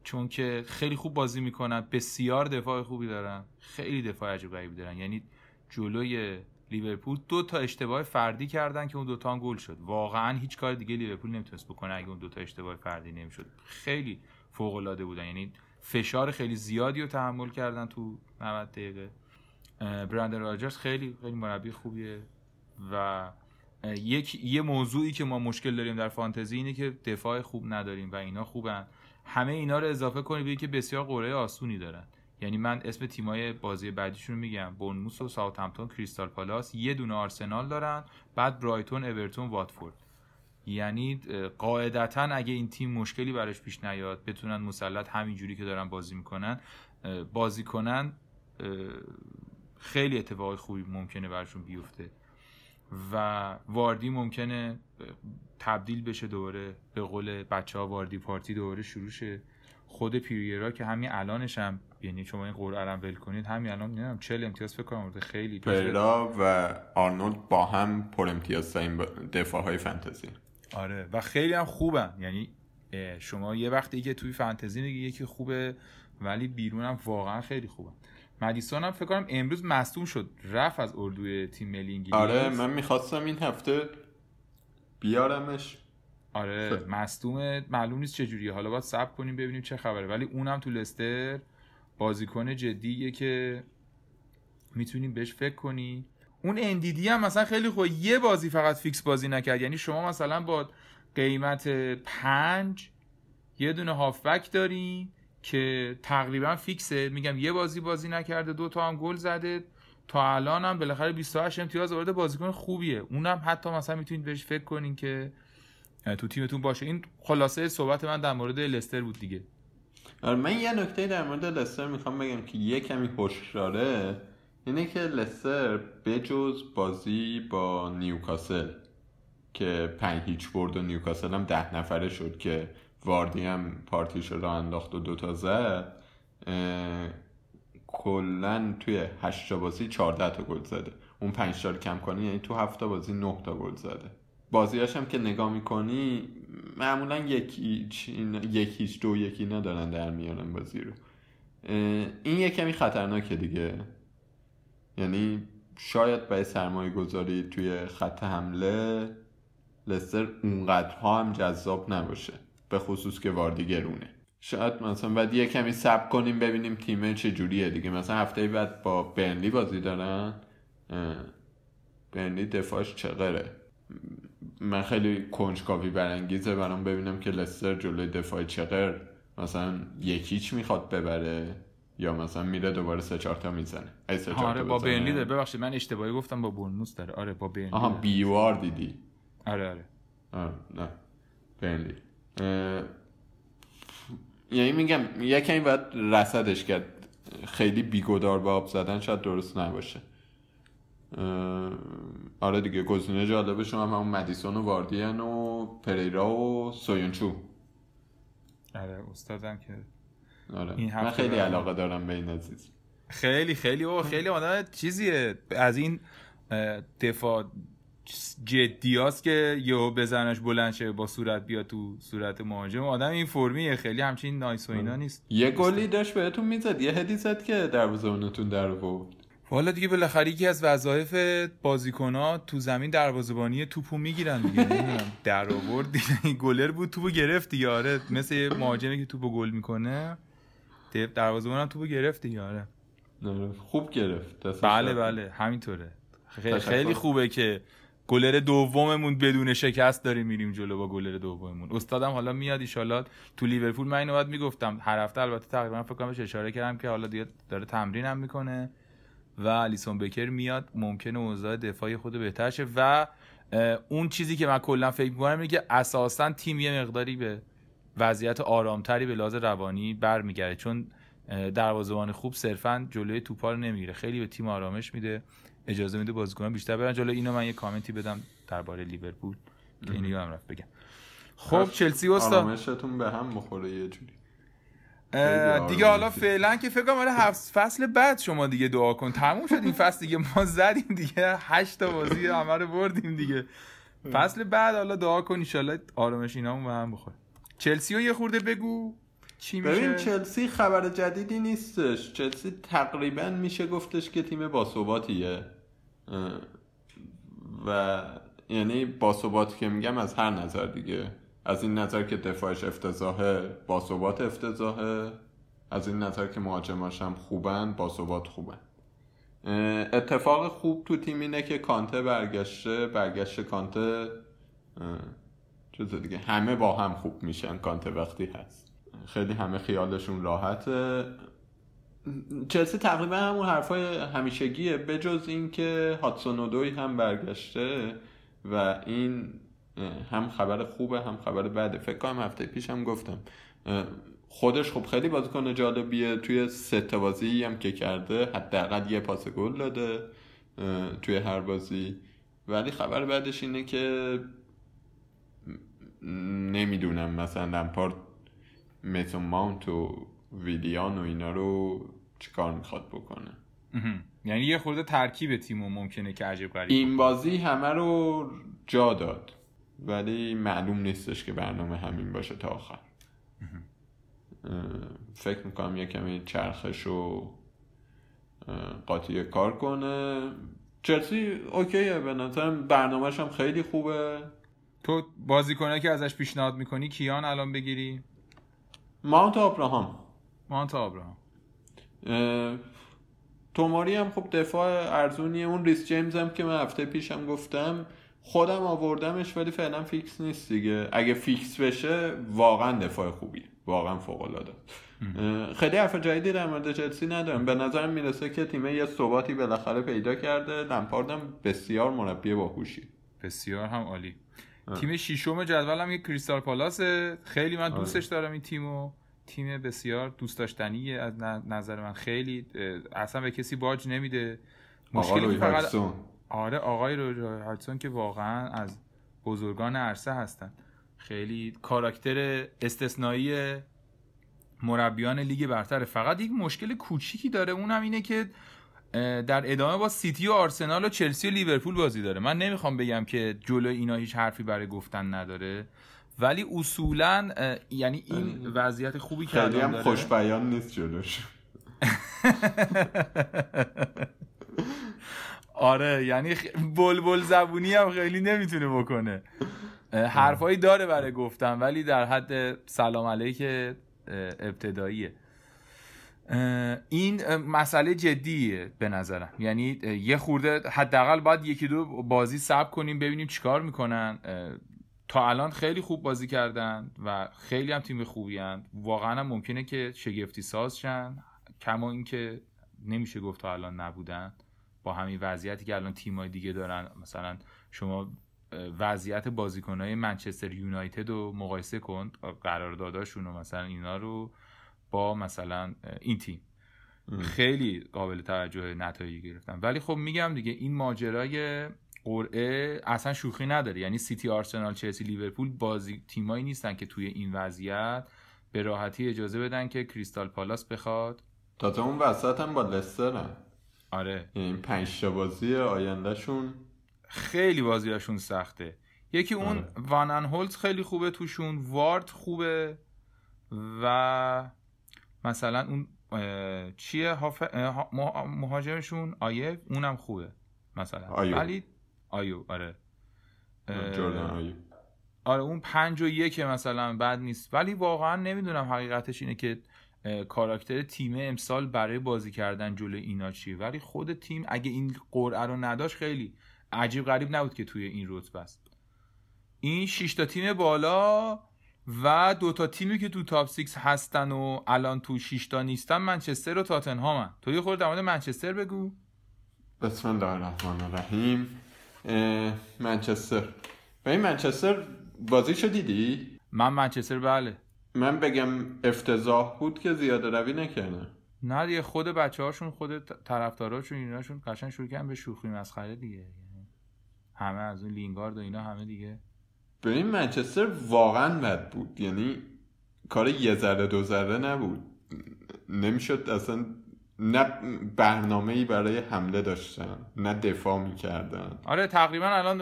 چون که خیلی خوب بازی می‌کنن بسیار دفاع خوبی دارن خیلی دفاع عجیب غریبی دارن. یعنی جلوی لیورپول دو تا اشتباه فردی کردن که اون دوتا هم گل شد. واقعا هیچ کار دیگه لیورپول نمی‌تونست بکنه اگه اون دوتا اشتباه فردی نمی‌شد. خیلی فوق العاده بودن. یعنی فشار خیلی زیادی رو تحمل کردن تو 90 دقیقه. برندن راجرز خیلی خیلی مربی خوبیه و یک یه موضوعی که ما مشکل داریم در فانتزی اینه که دفاع خوب نداریم و اینا خوبن. همه اینا رو اضافه کنید به که بسیار قرعه آسونی دارن. یعنی من اسم تیمای بازی بعدیشون رو میگم. بونموس و ساوثهمپتون کریستال پالاس یه دونه آرسنال دارن بعد برایتون اورتون واتفورد. یعنی قاعدتا اگه این تیم مشکلی براش پیش نیاد بتونن مسلط همینجوری که دارن بازی می‌کنن بازی کنن خیلی اتفاق خوبی ممکنه براشون بیفته و واردی ممکنه تبدیل بشه دوباره به قول بچه ها واردی پارتی دوباره شروع شه. خود پیریرا که همین الانش هم یعنی شما این قرعه رو ول کنید همین الان نمی‌دونم 40 امتیاز فکر کنم خیلی پرا و آرنولد با هم پر امتیازترین دفاع های فانتزی. آره و خیلی هم خوبن. یعنی شما یه وقتی که توی فانتزی میگی یکی خوبه ولی بیرون هم واقعا خیلی خوبه مدیسون هم فکر کنم امروز مصدوم شد. رفت از اردوی تیم ملی انگلیس. آره من می‌خواستم این هفته بیارمش. آره. مصدوم معلوم نیست چجوریه. حالا باید صبر کنیم ببینیم چه خبره. ولی اونم تو لستر بازیکن جدیه که می‌تونیم بهش فکر کنی. اون اندیدی هم مثلا خیلی خوب یه بازی فقط فیکس بازی نکرد. یعنی شما مثلا با قیمت پنج یه دونه هافبک دارین که تقریبا فیکسه. میگم یه بازی بازی نکرده دو تا هم گل زده. تا الان هم بالاخره 28 امتیاز آورده بازیکن خوبیه. اونم حتی مثلا می‌تونید بهش فکر کنین که تو تیمتون باشه. این خلاصه صحبت من در مورد لستر بود دیگه. آره من یه نکته در مورد لستر می‌خوام بگم که یه کمی هشداره اینه که لستر بجز بازی با نیوکاسل که پنج هیچ برد و نیوکاسل هم ده نفره شد که واردی هم پارتیش رو انداخت و دوتا زد کلا توی هشت تا بازی 14 تا گل زده. اون پنج تا کم کنی یعنی تو هفت تا بازی 9 تا گل زده. بازیاش هم که نگاه می‌کنی معمولا یک هیچ هیچ دو یکی ندارن در میارن بازی رو. این یه کمی خطرناکه دیگه. یعنی شاید برای سرمایه گذاری توی خط حمله لستر اونقدرها هم جذاب نباشه. به خصوص که واردی گرونه. شاید مثلا بعد یه کمی سب کنیم ببینیم تیم چه جوریه دیگه. مثلا هفته بعد با برنلی بازی دارن؟ اه، برنلی دفاعش چقدره؟ من خیلی کنجکاوی برانگیزه برام ببینم که لستر جلوی دفاع چقدر مثلا یکیچ می‌خواد ببره یا مثلا میره دوباره سه چهار تا می‌زنه. آره با. برنلی داره. ببخشید من اشتباهی گفتم با بورنموث داره. آره با برنلی آها. بیوار دیدی آره آره. آه نه. برنلی. اه، یعنی میگم یه کمی باید رسدش کرد. خیلی بیگدار به آب زدن شاید درست نباشه. آره دیگه گزینه جالبش هم همون مدیسون و واردین و پریرا و سویونچو. آره استادم که آره. این من خیلی برام- علاقه دارم به این عزیز. خیلی خیلی او خیلی آدم چیزیه. از این دفاع جدیاست که یهو بزنش بلند شه با صورت بیاد تو صورت مهاجم. آدم این فرمیه خیلی همچین نایس و اینا نیست. یه گلی داشت بهتون می‌زد یه هدی زد که دروازه‌بانتون در آورد. والا دیگه بالاخره یکی از وظایف بازیکن‌ها تو زمین دروازه‌بانی توپو می‌گیرن دیگه. در آورد. دیگه این گلر بود توپو گرفت دیگه. آره مثل مهاجمی که توپو گل می‌کنه دروازه‌بان توپو گرفت دیگه. آره. آره، خوب گرفت. بله. بله همینطوره. خیلی خوبه که گلر دوممون بدون شکست داریم میریم جلو با گلر دوممون. استادم حالا میاد ایشالا تو لیورپول. من اینو باید می‌گفتم. هر هفته البته تقریبا فکر کنم اشاره کردم که حالا دیگه داره تمرین هم می‌کنه و الیسون بکر میاد. ممکنه اوضاع دفاعی خود بهتر شه. و اون چیزی که من کلا فکر می‌کنم اینه که اساسا تیم یه مقداری به وضعیت آرامتری به لحاظ روانی برمیگرده. چون دروازه‌بان خوب صرفا جلوی توپا رو نمی‌گیره. خیلی به تیم آرامش میده. اجازه میده بازیکنان بیشتر برن. جلو اینو من یه کامنتی بدم درباره لیورپول. که اینو یادم رفت بگم. خب چلسی استاد آرامشتون به هم بخوره یه جوری. دیگه حالا. فعلا که فکر کنم آره هفت فصل بعد شما دیگه دعا کن. تموم شد این فصل دیگه. ما زدیم دیگه. هشت تا بازی همه رو بردیم دیگه. فصل بعد حالا دعا کن ان آرامش اینامون به هم بخوره. چلسی رو یه خورده بگو. چی ببین میشه؟ چلسی خبر جدیدی نیستش. چلسی تقریبا میشه گفتش که تیم باثباتیه و یعنی باثباتی که میگم از هر نظر دیگه. از این نظر که دفاعش افتضاحه باثبات افتضاحه. از این نظر که مهاجماش هم خوبن باثبات خوبن. اتفاق خوب تو تیم اینه که کانته برگشته. برگشت کانته چیز دیگه. همه با هم خوب میشن. کانته وقتی هست. خیلی همه خیالشون راحته. چلسی تقریبا همون حرفای همیشگیه بجز اینکه هاتسون اودوی هم برگشته و این هم خبر خوبه هم خبر بده. فکر کنم هفته پیش هم گفتم. خودش خب خیلی بازیکن جالبیه. توی سه تا بازی هم که کرده حداقل یه پاس گل داده توی هر بازی. ولی خبر بعدش اینه که نمی‌دونم مثلا لمپارد میتون ماونت و ویلیان و اینا رو چیکار می‌خواد بکنه؟ یعنی یه خورده ترکیب تیمو ممکنه که عجیب غریب این بازی همه رو جا داد ولی معلوم نیستش که برنامه همین باشه تا آخر. فکر می‌کنم یه کمی چرخش رو قاطی کار کنه. چلسی OK ه به نظرم برنامهش هم خیلی خوبه. تو بازیکنه که ازش پیشنهاد می‌کنی کیان الان بگیری؟ ماونت آبراهام. مانت آبراهام. توماری هم خب دفاع ارزونیه اون ریس جیمز هم که من هفته پیشم گفتم خودم آوردمش ولی فعلا فیکس نیست دیگه. اگه فیکس بشه واقعا دفاع خوبیه. واقعا فوق العاده خیلی حرف جدیدی در مورد چلسی ندارم. به نظرم می‌رسه که تیم یه ثباتی بالاخره پیدا کرده. لمپاردم بسیار مربی باهوشی. بسیار هم عالی. تیم ششم جدول هم یه کریستال پالاسه خیلی من دوستش دارم این تیمو. تیم بسیار دوست داشتنیه. از نظر من خیلی اصلا به کسی باج نمیده. مشکلی فقط آره آقای روی هایتسون که واقعا از بزرگان عرصه هستن. خیلی کاراکتر استثنایی مربیان لیگ برتره. فقط یک مشکل کوچیکی داره اونم اینه که در ادامه با سیتی و آرسنال و چلسی و لیورپول بازی داره. من نمی‌خوام بگم که جلو اینا هیچ حرفی برای گفتن نداره. ولی اصولا یعنی این وضعیت خوبی که خیلی هم خوش بیان نیست جلوش. (laughs) آره یعنی بلبل زبونی هم خیلی نمی‌تونه بکنه. حرفایی داره برای گفتن ولی در حد سلام علیک ابتداییه. این مسئله جدیه به نظرم. یعنی یه خورده حداقل باید یکی دو بازی صبر کنیم ببینیم چیکار می‌کنن. تا الان خیلی خوب بازی کردن و خیلی هم تیم خوبی هن. واقعا هم ممکنه که شگفتی ساز شن. کما اینکه نمیشه گفت تا الان نبودن. با همین وضعیتی که الان تیمای دیگه دارن. مثلا شما وضعیت بازیکنهای منچستر یونایتد رو مقایسه کن. قرارداداشون و مثلا اینا رو با مثلا این تیم. خیلی قابل توجه نتایجی گرفتن. ولی خب میگم دیگه این ماجرای قرعه اصلا شوخی نداره. یعنی سیتی آرسنال چلسی لیورپول بازی تیمایی نیستن که توی این وضعیت به راحتی اجازه بدن که کریستال پالاس بخواد. تا اون وسط هم با لسترن آره. یعنی پنج بازی آیندهشون. خیلی بازیاشون سخته. یکی اون آره. وانن هولز خیلی خوبه توشون وارد خوبه و مثلا اون چیه؟ مهاجمشون آیه اونم خوبه مثلا. آیو. ولی آیو آره. جردن آیو. آره اون پنج و یک مثلا بد نیست. ولی واقعا نمی‌دونم حقیقتش اینه که کاراکتر تیم امسال برای بازی کردن جلو اینا چیه. ولی خود تیم اگه این قرعه رو نداشت خیلی عجیب غریب نبود که توی این رتبه است. این 6 تا تیم بالا و دو تا تیمی که تو تاپ 6 هستن و الان تو 6 تا نیستن منچستر و تاتنهامن. تو یه خورده در مورد منچستر بگو. بسم الله الرحمن الرحیم. منچستر. به این منچستر بازیشو دیدی؟ من منچستر بله. من بگم افتضاح بود که زیاده روی نکنه نه دیگه خود بچه هاشون خود طرفداراشون ایناشون قشنگ شروع کردن به شوخی مسخره دیگه. یعنی همه از اون لینگارد و اینا همه دیگه. ببین منچستر واقعا بد بود. یعنی کار یه ذره دو ذره نبود. نمی‌شد اصلا نه برنامه ای برای حمله داشتن نه دفاع می‌کردن. آره تقریبا الان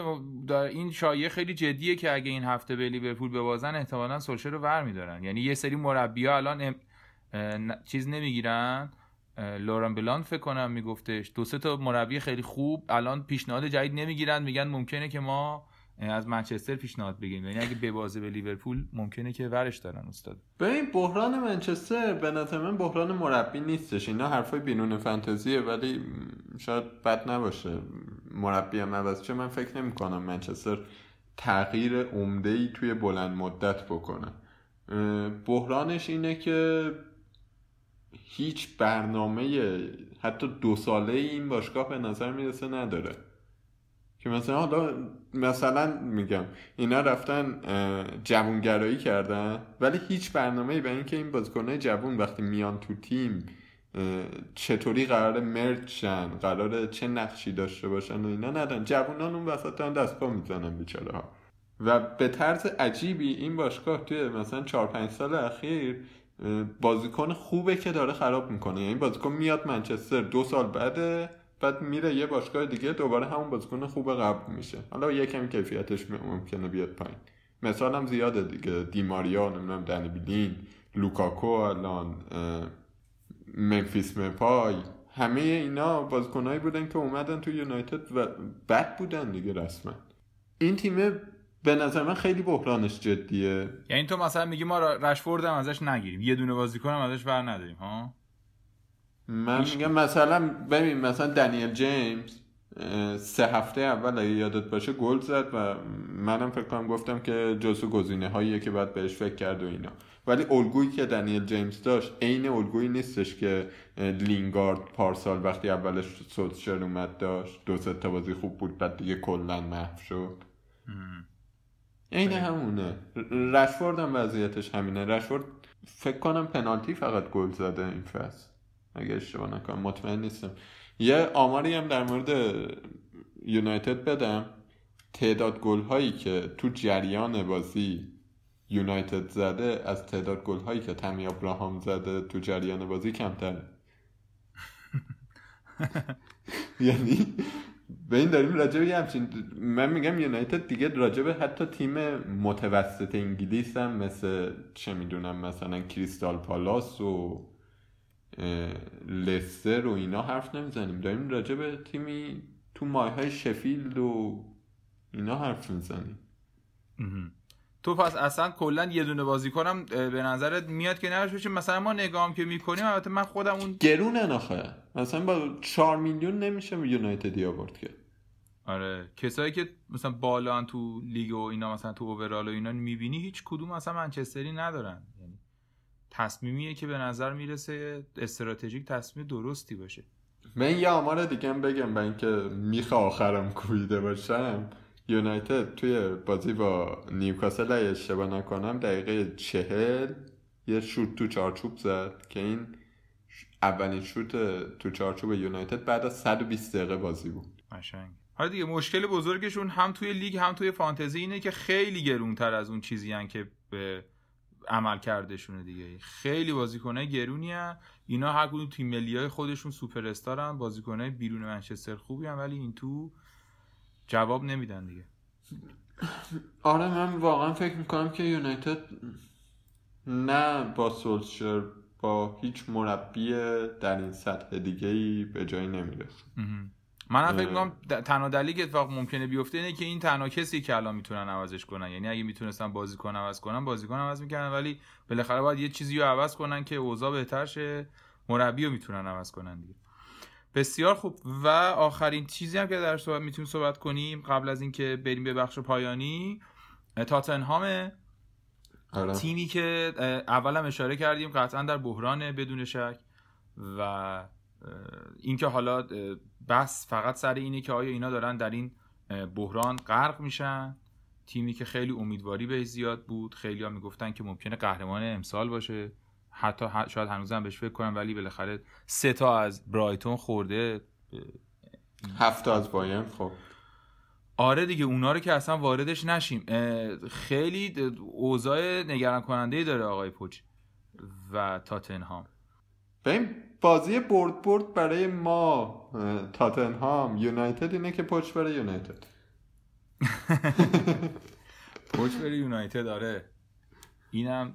این شایعه خیلی جدیه که اگه این هفته به لیورپول ببازن احتمالا سولشر رو ور میدارن یعنی یه سری مربی الان چیز نمی‌گیرن. لورن بلان فکر کنم میگفتش. دو سه تا مربی خیلی خوب الان پیشنهاد جدید نمی‌گیرن. میگن ممکنه که ما از منچستر پیشنهاد بگیریم. یعنی اگه ببازه به لیورپول ممکنه که ورش دارن استاد. ببین بحران منچستر به نظر من بحران مربی نیستش. اینا حرفای بینون فانتزیه ولی شاید بد نباشه. مربی هم عوض چه من فکر نمی کنم منچستر تغییر عمده ای توی بلند مدت بکنه. بحرانش اینه که هیچ برنامه حتی دو ساله این باشگاه به نظر می‌رسه نداره. که مثلا حالا مثلا میگم اینا رفتن جوونگرایی کردن ولی هیچ برنامه برای اینکه این بازیکنهای جوون وقتی میان تو تیم چطوری قرار مرد شن قرار چه نقشی داشته باشن و اینا ندن جوونان اون وسط دارن دست پا می‌زنن بیچاره ها و به طرز عجیبی این باشگاه توی مثلا 4 5 سال اخیر بازیکن خوبه که داره خراب می‌کنه. یعنی بازیکن میاد منچستر دو سال بعده بعد میره یه باشگاه دیگه دوباره همون بازیکن خوب قبل میشه. حالا یه کمی کیفیتش ممکنه بیاد پایین. مثال هم زیاده دیگه. دیماریا نمی‌دونم دنی بیلین لوکاکو الان منفیس مپای. همه اینا بازیکنهایی بودن که اومدن تو یونایتد و بد بودن دیگه رسما. این تیمه به نظر من خیلی بحرانش جدیه. یعنی تو مثلا میگی ما رشفورد هم ازش نگیریم. یه دونه بازیکن هم ازش بر نداریم ها؟ من میگم مثلا ببین مثلا دنیل جیمز سه هفته اول اگه یادت باشه گل زد و منم فکر کنم گفتم که جزو گزینه هاییه که باید بهش فکر کرد و اینا. ولی الگویی که دنیل جیمز داشت عین الگویی نیستش که لینگارد پارسال وقتی اولش سوتشر اومد داشت دو سه تا بازی خوب بود بعد دیگه کلا محو شد. عین همونه. رشفورد هم وضعیتش همینه. رشفورد فکر کنم پنالتی فقط گل زده این فصل. اگه اشتباه نکنم مطمئن نیستم. یه آماری هم در مورد یونایتد بدم. تعداد گل هایی که تو جریان بازی یونایتد زده از تعداد گل هایی که تمی ابراهام زده تو جریان بازی کمتره. (laughs) یعنی به این داریم راجع به همچین من میگم یونایتد دیگه راجع به حتی تیم متوسط انگلیس هم مثل چه می‌دونم مثلا کریستال پالاس و لستر و اینا حرف نمی‌زنیم. داریم راجع به تیمی تو ماه های شفیلد و اینا حرف می‌زنیم. تو پس اصلا کلا یه دونه بازیکنم به نظرت میاد که نرش بشه؟ مثلا ما نگام که می‌کنیم البته من خودم اون گرونه نخواه مثلا با 4 میلیون نمیشه یونایتدی آورد که. آره. کسایی که مثلا بالان تو لیگ و اینا مثلا تو اوورال و اینا می‌بینی هیچ کدوم مثلا منچستری ندارن. تصمیمیه که به نظر می‌رسه استراتژیک تصمیم درستی باشه. من یه آمار دیگه هم بگم برای اینکه میخ آخرم کویده باشم. یونایتد توی بازی با نیوکاسل اگه اشتباه نکنم دقیقه چهل یه شوت تو چارچوب زد که این اولین شوت تو چارچوب یونایتد بعد از 120 دقیقه بازی بود. قشنگ. حالا دیگه مشکل بزرگشون هم توی لیگ هم توی فانتزی اینه که خیلی گرونتر از اون چیزی هن که به عمل کردشونه دیگه. خیلی بازیکنای گرونی هن. اینا هر کدوم تیم ملی های خودشون سوپر استارن. بازیکنای بیرون منچستر خوبی هن ولی این تو جواب نمیدن دیگه. آره من واقعا فکر می‌کنم که یونایتد نه با سولشر با هیچ مربی در این سطح دیگه ای به جایی نمی‌رسه. من فکر می‌کنم تنها دلیلی که اتفاق ممکنه بیفته اینه که این تنها کسی که الان می‌تونن عوضش کنن. یعنی اگه می‌تونستن بازیکن عوض کنن بازیکن عوض می‌کنن ولی بالاخره باید یه چیزی رو عوض کنن که اوضاع بهتر شه. مربی رو می‌تونن عوض کنن دیگه. بسیار خوب. و آخرین چیزی هم که در صحبت می‌تونیم صحبت کنیم قبل از اینکه بریم به بخش پایانی تاتنهام آره. تیمی که اولم اشاره کردیم قطعا در بحران بدون شک و اینکه حالا بس فقط سر اینه که آیا اینا دارن در این بحران غرق میشن؟ تیمی که خیلی امیدواری به زیاد بود. خیلی ها می‌گفتن که ممکنه قهرمان امسال باشه. حتی شاید هنوزم بهش فکر کنم ولی بالاخره سه تا از برایتون خورده. هفت تا از بایرن خب. آره دیگه اونا رو که اصلا واردش نشیم. خیلی اوضاع نگران کننده داره آقای پوچ و تاتنهام ببین بازی برد برد برای ما تاتنهام یونایتد اینه که پوچ برای یونایتد. (laughs) پوچ برای یونایتد آره. اینم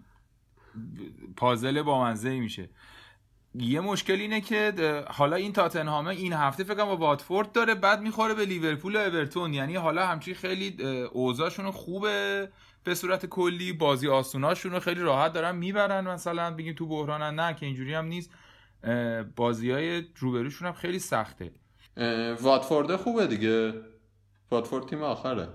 پازل با منزه میشه. یه مشکل اینه که حالا این تاتنهامه این هفته فکر با واتفورد داره بعد می‌خوره به لیورپول و اورتون. یعنی حالا همچی خیلی اوضاعشون خوبه به صورت کلی بازی آسوناشون رو خیلی راحت دارن می‌برن مثلا بگیم تو بحرانن نه که اینجوری هم نیست. بازی های روبروشون هم خیلی سخته. واتفورد خوبه دیگه. واتفورد تیم آخره.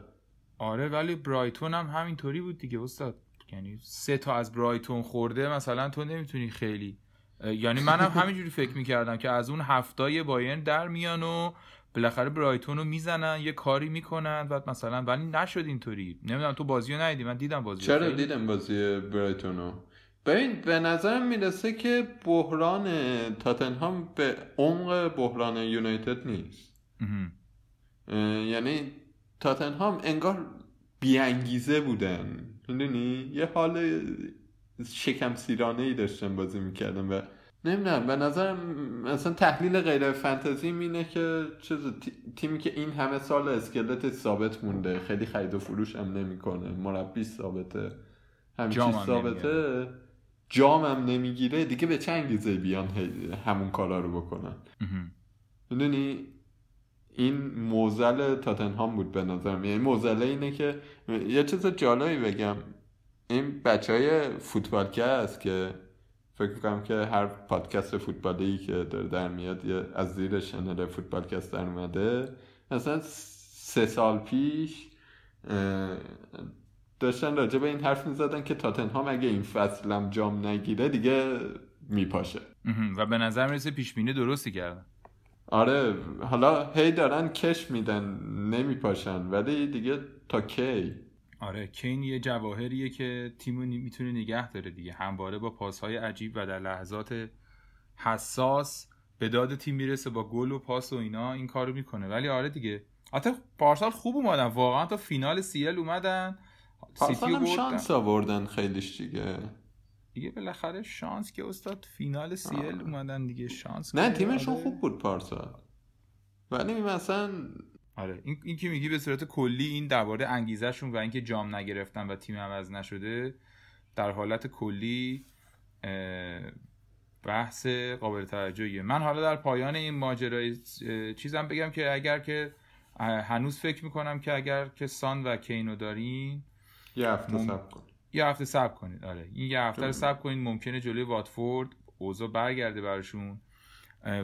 آره ولی برایتون هم همینطوری بود دیگه استاد. یعنی سه تا از برایتون خورده مثلا تو نمی‌تونی خیلی. یعنی منم (laughs) همینجوری فکر می‌کردم که از اون هفتای بایرن در میان و بالاخره برایتون رو می‌زنن یه کاری می‌کنن و مثلا ولی نشد اینطوری. نمی‌دونم تو بازی رو ندیدی؟ من دیدم بازی رو. چرا دیدم بازی برایتونو ببین به نظرم می‌رسه که بحران تاتنهام به عمق بحران یونایتد نیست. یعنی تاتنهام انگار بیانگیزه بودن. می‌دونی؟ یه حال شکم سیرانه ای داشتن بازی می‌کردن و نمی‌دونم به نظرم مثلا تحلیل غیر فانتزی اینه که چیز تی- تیمی که این همه سال اسکلت ثابت مونده خیلی خرید و فروش هم نمی‌کنه مربی ثابته همین جام چیز هم ثابته. جام هم نمی‌گیره دیگه به چه انگیزه بیان همون کارا رو بکنن. می‌دونی؟ این موزل تاتنهام بود به نظرم. یعنی موزله اینه که یه چیز جالبی بگم. این بچه های فوتبالکست که فکر کنم که هر پادکست فوتبالی که داره در میاد یه از زیر شنل فوتبالکست در اومده. مثلا سه سال پیش داشتن راجع به این حرف می‌زدن که تاتنهام اگه این فصل هم جام نگیره دیگه میپاشه. و به نظر می‌رسه پیش بینی درستی کردن. آره حالا هی دارن کش میدن نمیپاشن. ولی دیگه تا کی؟ آره کین یه جواهریه که تیمو می‌تونه نگه داره دیگه. همواره با پاسهای عجیب و در لحظات حساس به داد تیم می‌رسه با گل و پاس و اینا. این کارو می‌کنه. ولی آره دیگه. حتی پارسال خوب اومدن. واقعا تا فینال سیل اومدن. پارسال سیتی هم شانس آوردن خیلیش دیگه. دیگه بالاخره شانس که استاد فینال سیل اومدن دیگه شانس نه تیمشون آره. خوب بود پارسال ولی مثلا آره این, این که میگی به صورت کلی این درباره انگیزشون و اینکه جام نگرفتن و تیم عوض نشده در حالت کلی بحث قابل توجهیه. من حالا در پایان این ماجرای چیزم بگم که اگر که هنوز فکر می‌کنم که اگر که سان و کینو دارین یه هفته مم. صبر کن. یه هفته صبر کنید. آره. این یه هفته رو. صبر کنید. ممکنه جلوی واتفورد اوضاع برگرده براشون.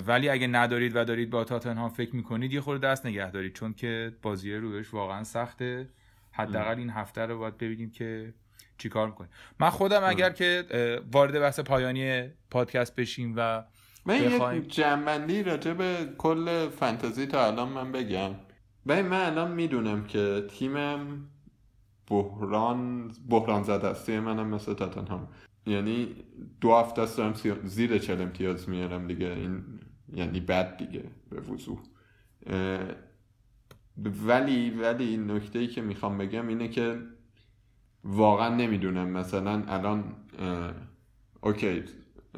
ولی اگه ندارید و دارید با تاتنهام فکر می‌کنید یه خورده دست نگه دارید. چون که بازی روش واقعا سخته. حداقل این هفته رو باید ببینیم که چیکار می‌کنیم من خودم اگر که وارد بحث پایانی پادکست بشیم و من بخوایم- یه جنبندی راجع به کل فانتزی تا الان من بگم. ببین من الان می‌دونم که تیمم بحران بحران زده است. منم مثل تاتنهام. یعنی دو هفته است دارم زیر چل امتیاز میارم دیگه. این یعنی بد دیگه به وضوح. ولی ولی این نکته ای که می‌خوام بگم اینه که واقعا نمی‌دونم. مثلا الان OK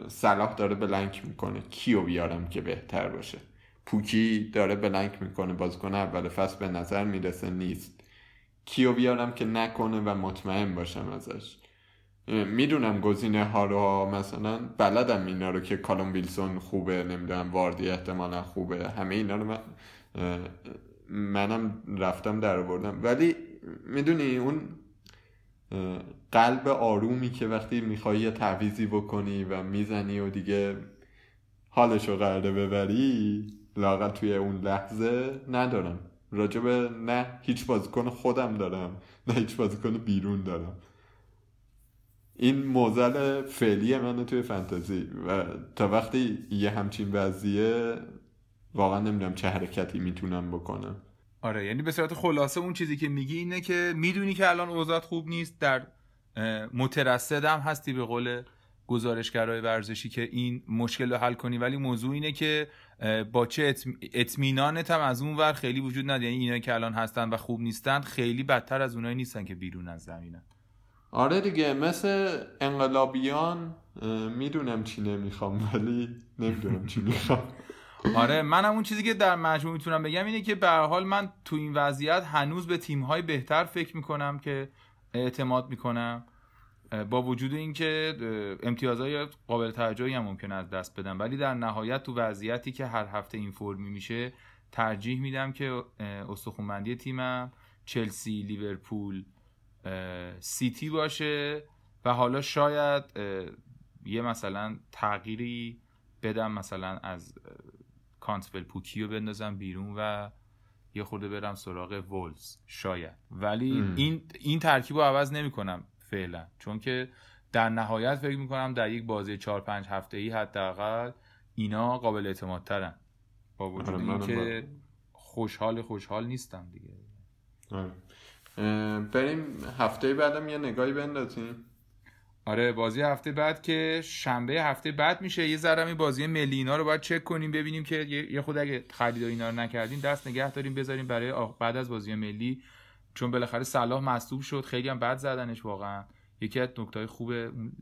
صلاح داره blank می‌کنه. کیو بیارم که بهتر باشه؟ پوکی داره blank می‌کنه. بازیکن اول فصل به نظر می‌رسه نیست. کیو بیارم که نکنه و مطمئن باشم ازش. می‌دونم گزینه ها رو مثلا بلدم اینا رو که کالوم ویلسون خوبه نمی‌دونم واردی احتمالا خوبه همه اینا رو من منم رفتم در آوردم. ولی می‌دونی اون قلب آرومی که وقتی می‌خوای یه تعویزی بکنی و می‌زنی و دیگه حالشو قراره ببری لاغت توی اون لحظه ندارم. راجبه نه هیچ بازیکن خودم دارم نه هیچ بازیکن بیرون دارم. این موزل فعلی منه توی فانتزی و تا وقتی یه همچین وضعیه واقعا نمی‌دونم چه حرکتی می‌تونم بکنم. آره یعنی به صورت خلاصه اون چیزی که میگی اینه که می‌دونی که الان اوضاع خوب نیست در اه، مترصد هم هستی به قول گزارشگرای ورزشی که این مشکل رو حل کنی. ولی موضوع اینه که با چه اطم- اطمینانت هم از اون ور خیلی وجود نداره. یعنی اینایی که الان هستن و خوب نیستن خیلی بدتر از اونایی نیستن که بیرون از زمینن. آره دیگه مثل انقلابیان می‌دونم چی نمی‌خوام ولی نمی‌دونم چی می‌خوام. (laughs) آره منم اون چیزی که در مجموع می‌تونم بگم اینه که به هر حال من تو این وضعیت هنوز به تیم‌های بهتر فکر می‌کنم که اعتماد می‌کنم. با وجود اینکه امتیازهای قابل توجهی هم ممکن از دست بدم ولی در نهایت تو وضعیتی که هر هفته این فرمی میشه ترجیح میدم که اه، استخوانبندی تیمم چلسی لیورپول سیتی باشه و حالا شاید یه مثلا تغییری بدم مثلا از اه، کانتول پوکی رو بندازم بیرون و یه خورده برم سراغ وولز شاید. ولی ام. این این ترکیب رو عوض نمی کنم فعلا. چون که در نهایت فکر می‌کنم در یک بازی 4 5 هفته ای حداقل اینا قابل اعتماد ترن با وجود آره، اینکه خوشحال خوشحال نیستم دیگه. آره. بریم هفته بعدم یه نگاهی بندازیم. آره بازی هفته بعد که شنبه هفته بعد میشه. یه ذره این بازی ملی اینا رو باید چک کنیم ببینیم که یه خود اگه خرید اینا رو نکردیم دست نگه داریم بذاریم برای آخ- بعد از بازی ملی چون بالاخره صلاح مصدوم شد خیلی هم بد زدنش واقعا. یکی از نکته‌های خوب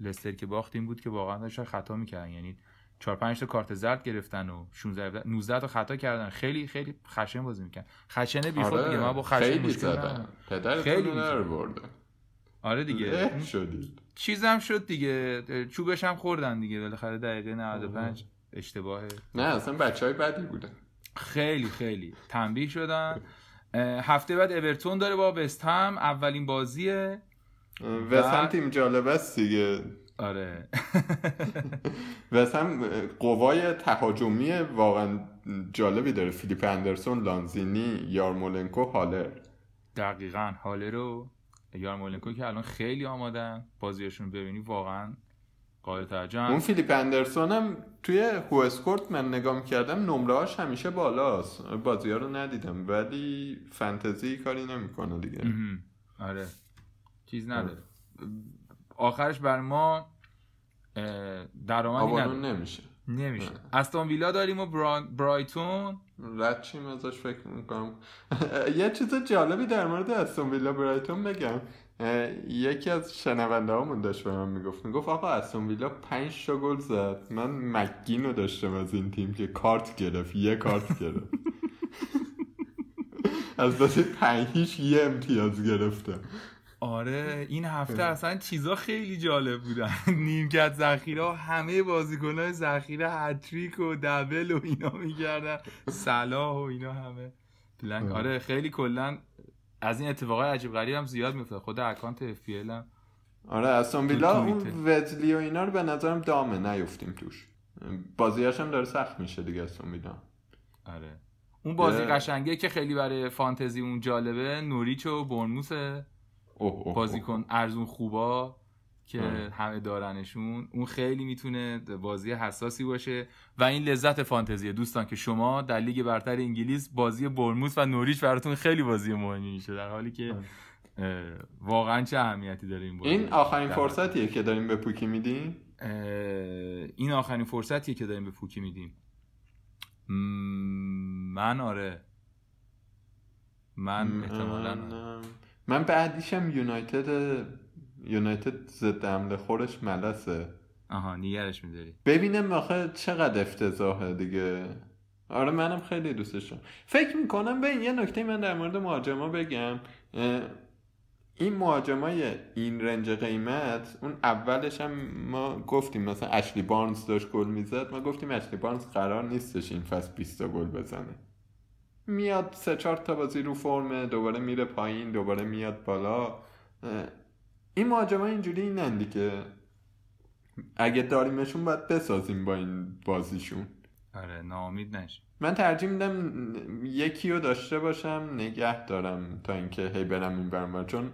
لستر که باختیم بود که واقعا داشتن خطا می‌کردن. یعنی 4 5 تا کارت زرد گرفتن و 16 19 تا خطا کردن. خیلی خیلی خشن بازی می‌کردن. خشنه بیخود دیگه. من با خشن آره، خیلی مشکل زدن. پدرتون خیلی. برده آره دیگه. شدید چیزم شد دیگه. چوبش هم خوردن دیگه. بالاخره دقیقه 95 اشتباهه نه اصلا بچه های بدی بودن. خیلی خیلی تنبیه شدن. هفته بعد اورتون داره با وست هم اولین بازیه. وسم تیم جالب است دیگه. آره. (laughs) وسم قوای تهاجمی واقعا جالبی داره. فیلیپ اندرسون لانزینی یارمولنکو هالر. دقیقا حاله رو یارمولنکو که الان خیلی آمادن. بازیشون ببینی واقعا قابل توجه اون. فیلیپ اندرسون هم توی هو اسکورت من نگاه می‌کردم نمرهاش همیشه بالاست. بازی ها رو ندیدم ولی فنتزی کاری نمی‌کنه دیگه. آره. چیز نداره. آخرش بر ما درآمدی نداره. نمیشه. نمیشه. استون ویلا داریم و برا... برایتون. رد چیم ازش فکر می‌کنم. (laughs) یه چیز جالبی در مورد استون ویلا برایتون بگم. یکی از شنونده هامون داشت به من می‌گفت. می‌گفت آقا استون ویلا پنج تا گل زد. من مگین رو داشتم از این تیم که کارت گرفت یه کارت گرفت. (laughs) (laughs) از بازی پنج هیچ یه امتیاز گرفتم. آره این هفته اصلا چیزا خیلی جالب بودن. (laughs) نیمکت ذخیره همه بازیکنهای ذخیره هتریک و دبل و اینا می‌کردن. صلاح و اینا همه. بلنک آره. خیلی کلا از این اتفاقای عجیب غریب هم زیاد میفته خود اکانت اف پی هم آره استون ویلا اون. وزلی و اینا رو به نظرم دامه نیفتیم توش. بازیاش هم داره سخت میشه دیگه استون ویلا آره. اون بازی قشنگه که خیلی برای فانتزی اون جالبه نوریچ و برنموسه اوه. بازیکن ارزون خوبا که آره. همه دارنشون. اون خیلی می‌تونه بازی حساسی باشه. و این لذت فانتزیه. دوستان که شما در لیگ برتر انگلیس بازی برموس و نوریچ براتون خیلی بازی مهمی میشه. در حالی که اه، واقعا چه اهمیتی داره این بازی؟ این آخرین فرصتیه که داریم به پوکی میدیم؟ اه، این آخرین فرصتیه که داریم به پوکی میدیم. من آره. من احتمالا آره. من- بعدیشم یونایتد یونایتد ضد حمله خورش ملسه. آها نیگرش میداری. ببینم آخه چقدر افتضاحه دیگه. آره منم خیلی دوستش دارم. فکر می‌کنم به یه نکته من در مورد مهاجما بگم. این مهاجمای این رنج قیمت اون اولش هم ما گفتیم مثلا اشلی بارنز داشت گل می‌زد. ما گفتیم اشلی بارنز قرار نیستش این فصل 20 تا گل بزنه. میاد سه چهار تا بازی رو فرمه دوباره میره پایین دوباره میاد بالا. این مهاجما اینجوری اینن دیگه. اگه داریمشون باید بسازیم با این بازیشون. آره ناامید نش من ترجیح میدم یکی رو داشته باشم نگه دارم تا اینکه هی برم این برم چون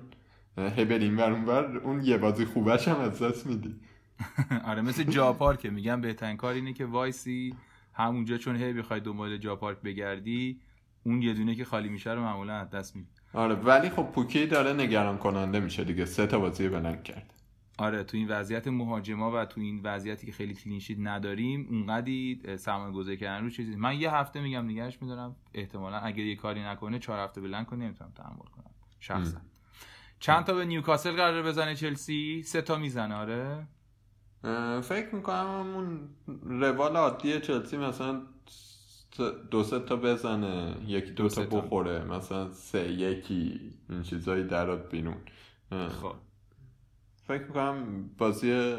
هی بری این ور اون ور، اون یه بازی خوبش هم از دست میدی. (laughs) آره مثل جاپار که میگم بهترین کار اینه که وایسی همونجا چون هی بخوای دنبال جاپارک بگردی اون یه دونه که خالی میشه رو معمولا از دست میدی آره ولی خب پوکی داره نگران کننده میشه دیگه. سه تا بازی بلند کرد. آره تو این وضعیت مهاجما و تو این وضعیتی که خیلی کلینشیت نداریم اونقدی سرمایه گذاری کردن رو چیزی من یه هفته میگم نگهش میدارم. احتمالا اگه یه کاری نکنه چهار هفته بلند کنه نمی‌تونم تحمل کنم. شخصا. چند تا به نیوکاسل قرار بزنه چلسی؟ سه تا می‌زنه آره. فکر می‌کنم همون روال عادی چلسی مثلا دو سه تا بزنه یکی دو, دو تا. بخوره مثلا سه یکی این چیزایی درات بیرون. اه، خب. فکر می‌کنم بازی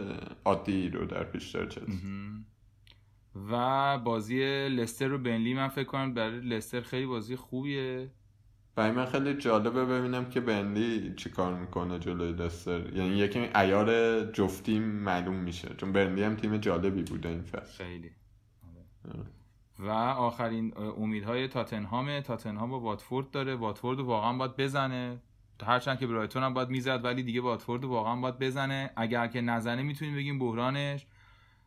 عادی رو در پیش داره. و بازی لستر رو بنلی من فکر کنم برای لستر خیلی بازی خوبیه. برای من خیلی جالبه ببینم که بنلی چی کار می‌کنه جلوی لستر. یعنی یکی ایار جفتی معلوم میشه. چون بنلی هم تیم جالبی بوده این فصل. خیلی. آره. و آخرین امیدهای تاتنهام تاتنهام با واتفورد داره. واتفورد واقعا باید بزنه. هرچند که برایتون هم باید می‌زد ولی دیگه واتفورد واقعا باید بزنه. اگر که نزنه می‌تونیم بگیم بحرانش.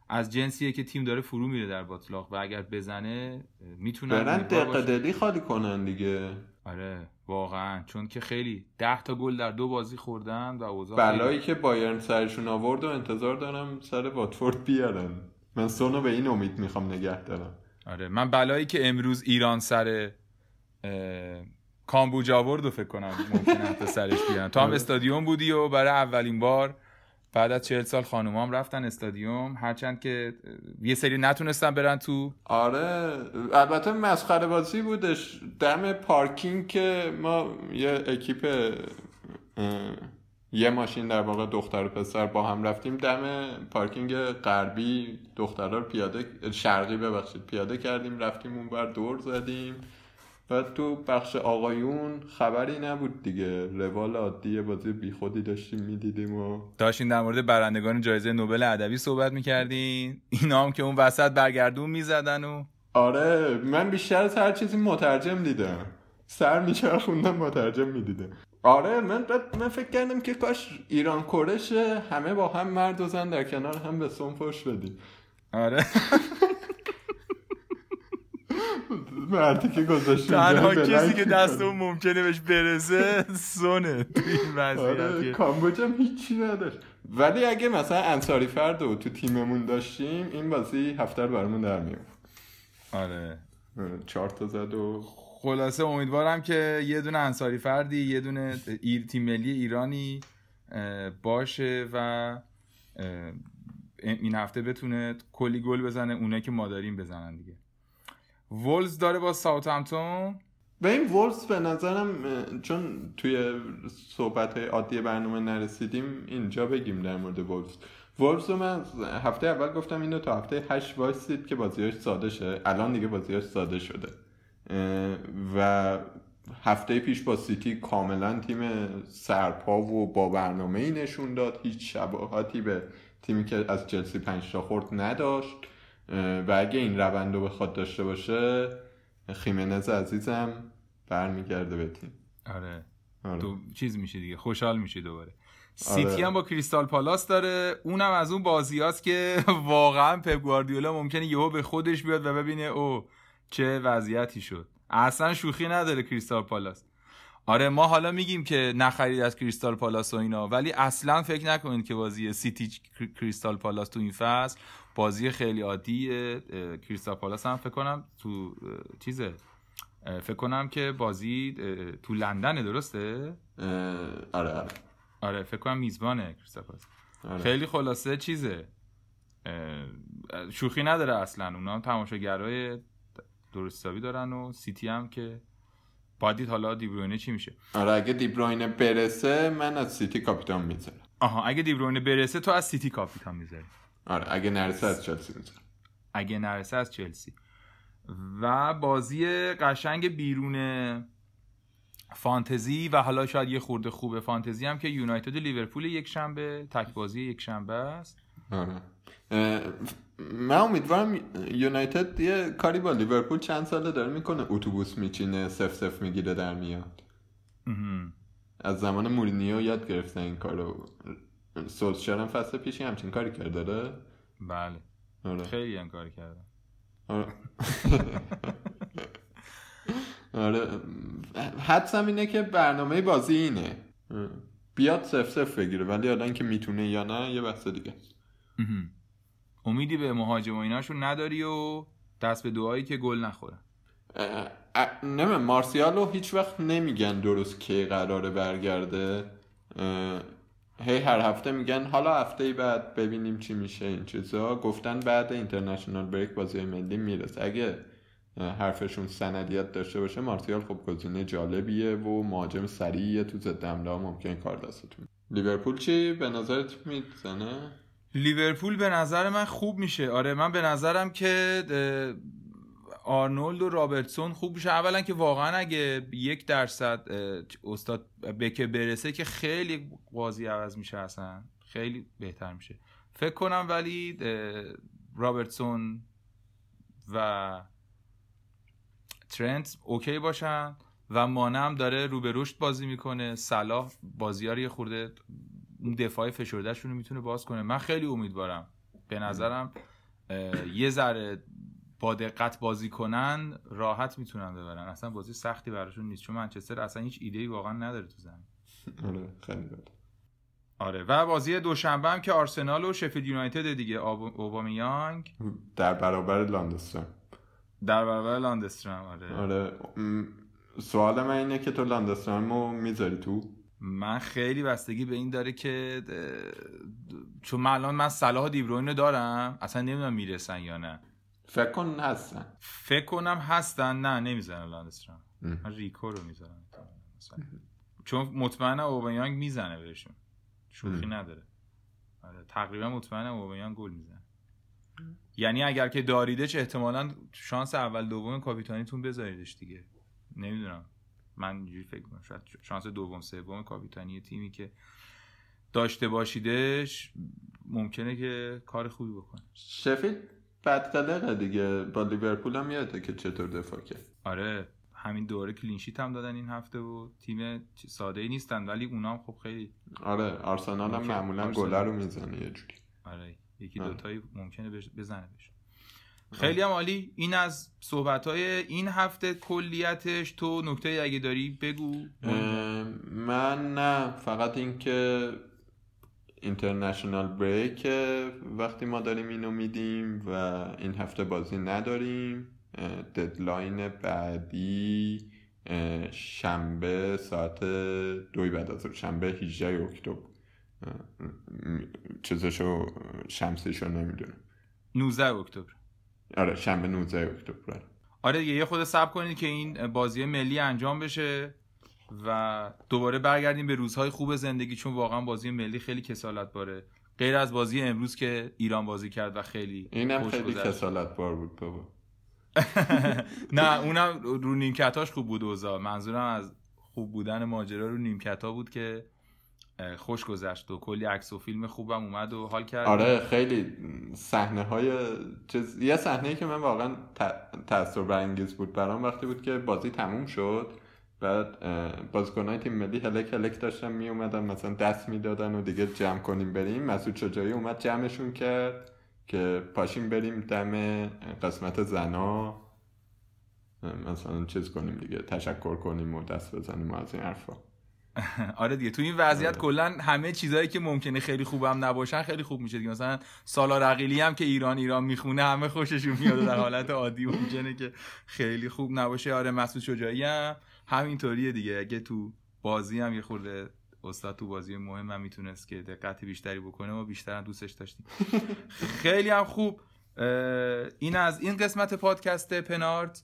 از جنسیه که تیم داره فرو میره در باطلاق و اگر بزنه می‌تونه برن دقیقه دلی خالی کنن دیگه. آره واقعا. چون که خیلی ده تا گل در دو بازی خوردن و اوضاع بلایی خیلی- که بایرن سرشون آورد و انتظار دارم سر واتفورد بیارن. من سونو به این امید می‌خوام نگه دارم. آره من بلایی که امروز ایران سر اه، کامبوج آورد رو فکر کنم ممکنه حتی سرش بیان. تو هم آره. استادیوم بودی و برای اولین بار بعد از چهل سال خانومام رفتن استادیوم. هرچند که یه سری نتونستن برن تو. آره البته مسخره بازی بودش. دم پارکینگ که ما یه اکیپ یه ماشین در واقع دختر و پسر با هم رفتیم دم پارکینگ غربی دخترها رو پیاده شرقی ببخشید پیاده کردیم رفتیم اون بر دور زدیم. و تو بخش آقایون خبری نبود دیگه. روال عادی بازی بیخودی داشتیم می‌دیدیم و داشتین در مورد برندگان جایزه نوبل ادبی صحبت می‌کردین. اینا هم که اون وسط برگردون می‌زدن و آره من بیشتر از هر چیزی مترجم دیدم. سر میچرخوندم مترجم می‌دیدم. آره من من فکر کردم که کاش ایران کرش همه با هم مرد و زن در کنار هم به سون فش بدیم. آره. مردی که گذاشتیم تنها کسی که. دست اون ممکنه بهش برسه سونه تو این آره وضعیت. کامبوج هم هیچی نداشت. ولی اگه مثلا انصاری فرد رو تو تیممون داشتیم این بازی هفته رو برامون در میومد آره. چهار تا زد و خلاصه امیدوارم که یه دونه انصاری فردی یه دونه ایر تیم ملی ایرانی باشه و این هفته بتونه کلی گل بزنه اونایی که ما داریم بزنن دیگه. وولز داره با ساوثهمپتون به این وولز به نظرم چون توی صحبت عادی برنامه نرسیدیم اینجا بگیم در مورد وولز. وولز رو من هفته اول گفتم اینو تا هفته هشت وایسید که بازیاش ساده شه. الان دیگه بازیاش ساده شده. و هفته پیش با سیتی کاملا تیم سرپا و با برنامه ای نشون داد. هیچ شباهتی به تیمی که از چلسی پنج تا خورد نداشت. و اگه این روند رو بخواد داشته باشه خیمنز عزیزم برمیگرده به تیم. آره. آره. تو چیز میشه دیگه خوشحال میشه دوباره. آره. سیتی هم با کریستال پالاس داره. اونم از اون بازی هاست که (laughs) واقعا پپ گواردیولا ممکنه یهو به خودش بیاد و ببینه او چه وضعیتی شد؟ اصلا شوخی نداره کریستال پالاس. آره ما حالا میگیم که نخرید از کریستال پالاس و اینا ولی اصلا فکر نکنید که بازی سیتی کر- کریستال پالاس تو این فصل بازی خیلی عادیه. کریستال پالاس هم فکر کنم تو چیزه؟ فکر کنم که بازی تو لندنه درسته؟ آره آره. آره فکر کنم میزبانه کریستال پالاس. آره. خیلی خلاصه چیزه. شوخی نداره اصلا اونا هم تماشاگرای درست حسابی دارن و سیتی هم که باید دید حالا دیبروینه چی میشه. آره اگه دیبروینه برسه من از سیتی کاپیتان می‌ذارم. آها اگه دیبروینه برسه تو از سیتی کاپیتان می‌ذاری. آره اگه نرسه از چلسی می‌ذارم. اگه نرسه از چلسی. و بازی قشنگ بیرون فانتزی و حالا شاید یه خورده خوبه فانتزی هم که یونایتد لیورپول یک شنبه تک بازی یک شنبه است. آره. من امیدوارم یونایتد یه کاری با لیورپول چند ساله داره می‌کنه. اتوبوس میچینه سف سف می‌گیره در میاد. از زمان مورینیو یاد گرفتن این کارو. سولشر هم فصل پیشی همچین کاری کرده داره بله. آره. خیلی هم کار کردم آره. آره. حدسم اینه که برنامه بازی اینه. بیاد سف سف بگیره ولی الان که می‌تونه یا نه یه بحث دیگه. امیدی به مهاجم و ایناشون نداری و دست به دعایی که گل نخورن اه، اه، نمیم مارسیالو هیچ وقت نمیگن درست کی قراره برگرده. هی هر هفته میگن حالا هفته بعد ببینیم چی میشه این چیزا. گفتن بعد اینترنشنال بریک بازی ملی می‌رسه. اگه حرفشون سندیت داشته باشه مارسیال خب گزینه جالبیه و مهاجم سریعیه تو ضد حمله ممکن کار دستتون. لیورپول چی به نظرت می‌زنه؟ لیورپول به نظر من خوب میشه. آره من به نظرم که آرنولد و رابرتسون خوب میشه. اولا که واقعا اگه یک درصد استاد بکر برسه که خیلی بازی عوض میشه اصلا. خیلی بهتر میشه. فکر کنم ولی رابرتسون و ترنت OK باشن و مانه هم داره رو به رشد بازی می‌کنه. صلاح بازی یه خورده اون دفاع فشردهشون رو می‌تونه باز کنه. من خیلی امیدوارم. به نظرم یه ذره با دقت بازی کنن راحت می‌تونن ببرن. اصلا بازی سختی براشون نیست. چون منچستر اصلا هیچ ایده واقعا نداره تو زمین. (laughs) آره خیلی آره و بازی دوشنبه هم که آرسنال و شفیلد یونایتد دیگه. اوبامیانگ. در برابر لاندسترام در برابر لاندسترام آره. آره سوال من اینه که تو لاندسترام رو می‌ذاری تو؟ من خیلی بستگی به این داره که چون من الان من صلاح دیبروین رو دارم اصلا نمی‌دونم می‌رسن یا نه. فکر کن هستن. فکر کنم هستن. نه نمی‌زنن لاندسترام. ام. من ریکو رو مثلا. چون مطمئنم اوبامیانگ می‌زنه بهشون. شوخی. نداره. آره تقریبا مطمئنم اوبامیانگ گل می‌زنه. یعنی اگر که داریدش احتمالا شانس اول دوم کاپیتانیتون بذاریدش دیگه. نمی‌دونم. من اینجوری فکر کنم شاید شانس دوم سوم کاپیتانی تیمی که داشته باشیدش ممکنه که کار خوبی بکنه شفیل بدقلقه دیگه با لیورپول هم یاده که چطور دفاع کرد آره همین دوره کلینشیت هم دادن این هفته و تیم ساده ای نیستن ولی اونا هم خب خیلی آره آرسنال هم. معمولا. گله رو می‌زنه یه جوری آره یکی آره. دوتایی ممکنه بزنه بشه خیلی هم عالی. این از صحبت های این هفته کلیتش. تو نکته اگه داری بگو. من نه. فقط اینکه اینترنشنال بریک وقتی ما داریم اینو میدیم و این هفته بازی نداریم ددلاین بعدی شنبه ساعت دوی بعد از. شنبه 18 اکتبر. چیزشو شمسیشو نمی‌دونم. 19 اکتبر. آره شنبه 19 اکتبر آره. دیگه یه خود صبر کنید که این بازی ملی انجام بشه و دوباره برگردیم به روزهای خوب زندگی چون واقعا بازی ملی خیلی کسالت باره غیر از بازی امروز که ایران بازی کرد و خیلی اینم خیلی. کسالت بار بود بابا (laughs) نه اونم رو نیمکتاش خوب بود اوضاع منظورم از خوب بودن ماجرا رو نیمکتا بود که خوش گذشت و کلی عکس و فیلم خوبم اومد و حال کرد. آره خیلی صحنه های چیز یه صحنه که من واقعا ت- تأثیر برانگیز بود برام وقتی بود که بازی تموم شد. بعد بازیکنهای تیم ملی هلک هلک داشتن می اومدن مثلا دست می‌دادن و دیگه جمع کنیم بریم. مسعود شجاعی اومد جمعشون کرد که پاشیم بریم دم قسمت زنا. مثلا چیز کنیم دیگه تشکر کنیم و دست بزنیم از این حرفا. (laughs) آره دیگه. تو این وضعیت آره. کلا همه چیزایی که ممکنه خیلی خوبم نباشن خیلی خوب میشه دیگه. مثلا سالار عقیلی هم که ایران ایران می‌خونه همه خوششون میاد در حالت عادی ممکنه که خیلی خوب نباشه. آره مسعود شجاعی هم همینطوریه دیگه. اگه تو بازی هم یه خورده استاد تو بازی مهم هم می‌تونست که دقت بیشتری بکنه و بیشتر هم دوستش داشتیم (laughs) خیلی هم خوب. این از این قسمت پادکست پنارت.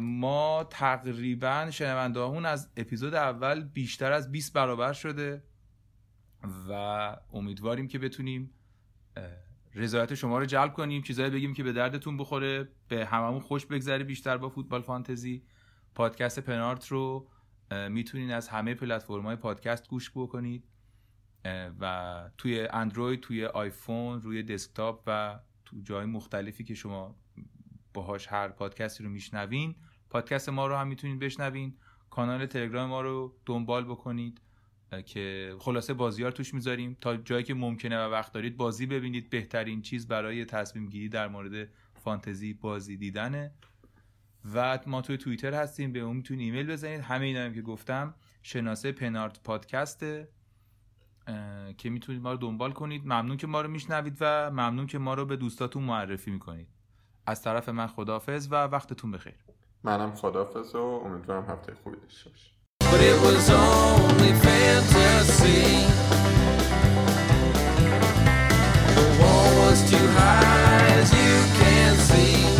ما تقریبا شنونده از اپیزود اول بیشتر از 20 برابر شده و امیدواریم که بتونیم رضایت شما رو جلب کنیم چیزایی بگیم که به دردتون بخوره به هممون خوش بگذره بیشتر با فوتبال فانتزی. پادکست پنارت رو می‌تونین از همه پلتفرم‌های پادکست گوش بکنید و توی اندروید توی آیفون روی دسکتاپ و تو جای مختلفی که شما باهاش هر پادکستی رو میشنوین پادکست ما رو هم می‌تونید بشنوین کانال تلگرام ما رو دنبال بکنید که خلاصه بازیار توش می‌ذاریم. تا جایی که ممکنه و وقت دارید بازی ببینید. بهترین چیز برای تصمیم گیری در مورد فانتزی بازی دیدنه. و ما توی توییتر هستیم. به اون می‌تونید ایمیل بزنید. همه اینا هم که گفتم شناسه پنارت پادکسته که می‌تونید ما رو دنبال کنید. ممنون که ما رو میشنوید و ممنون که ما رو به دوستاتون معرفی می‌کنید. از طرف من خدافز و وقتتون بخیر منم خدافز و امیدوارم هفته خوبی داشته باشی But it was only fantasy. The wall was too high, as you can see.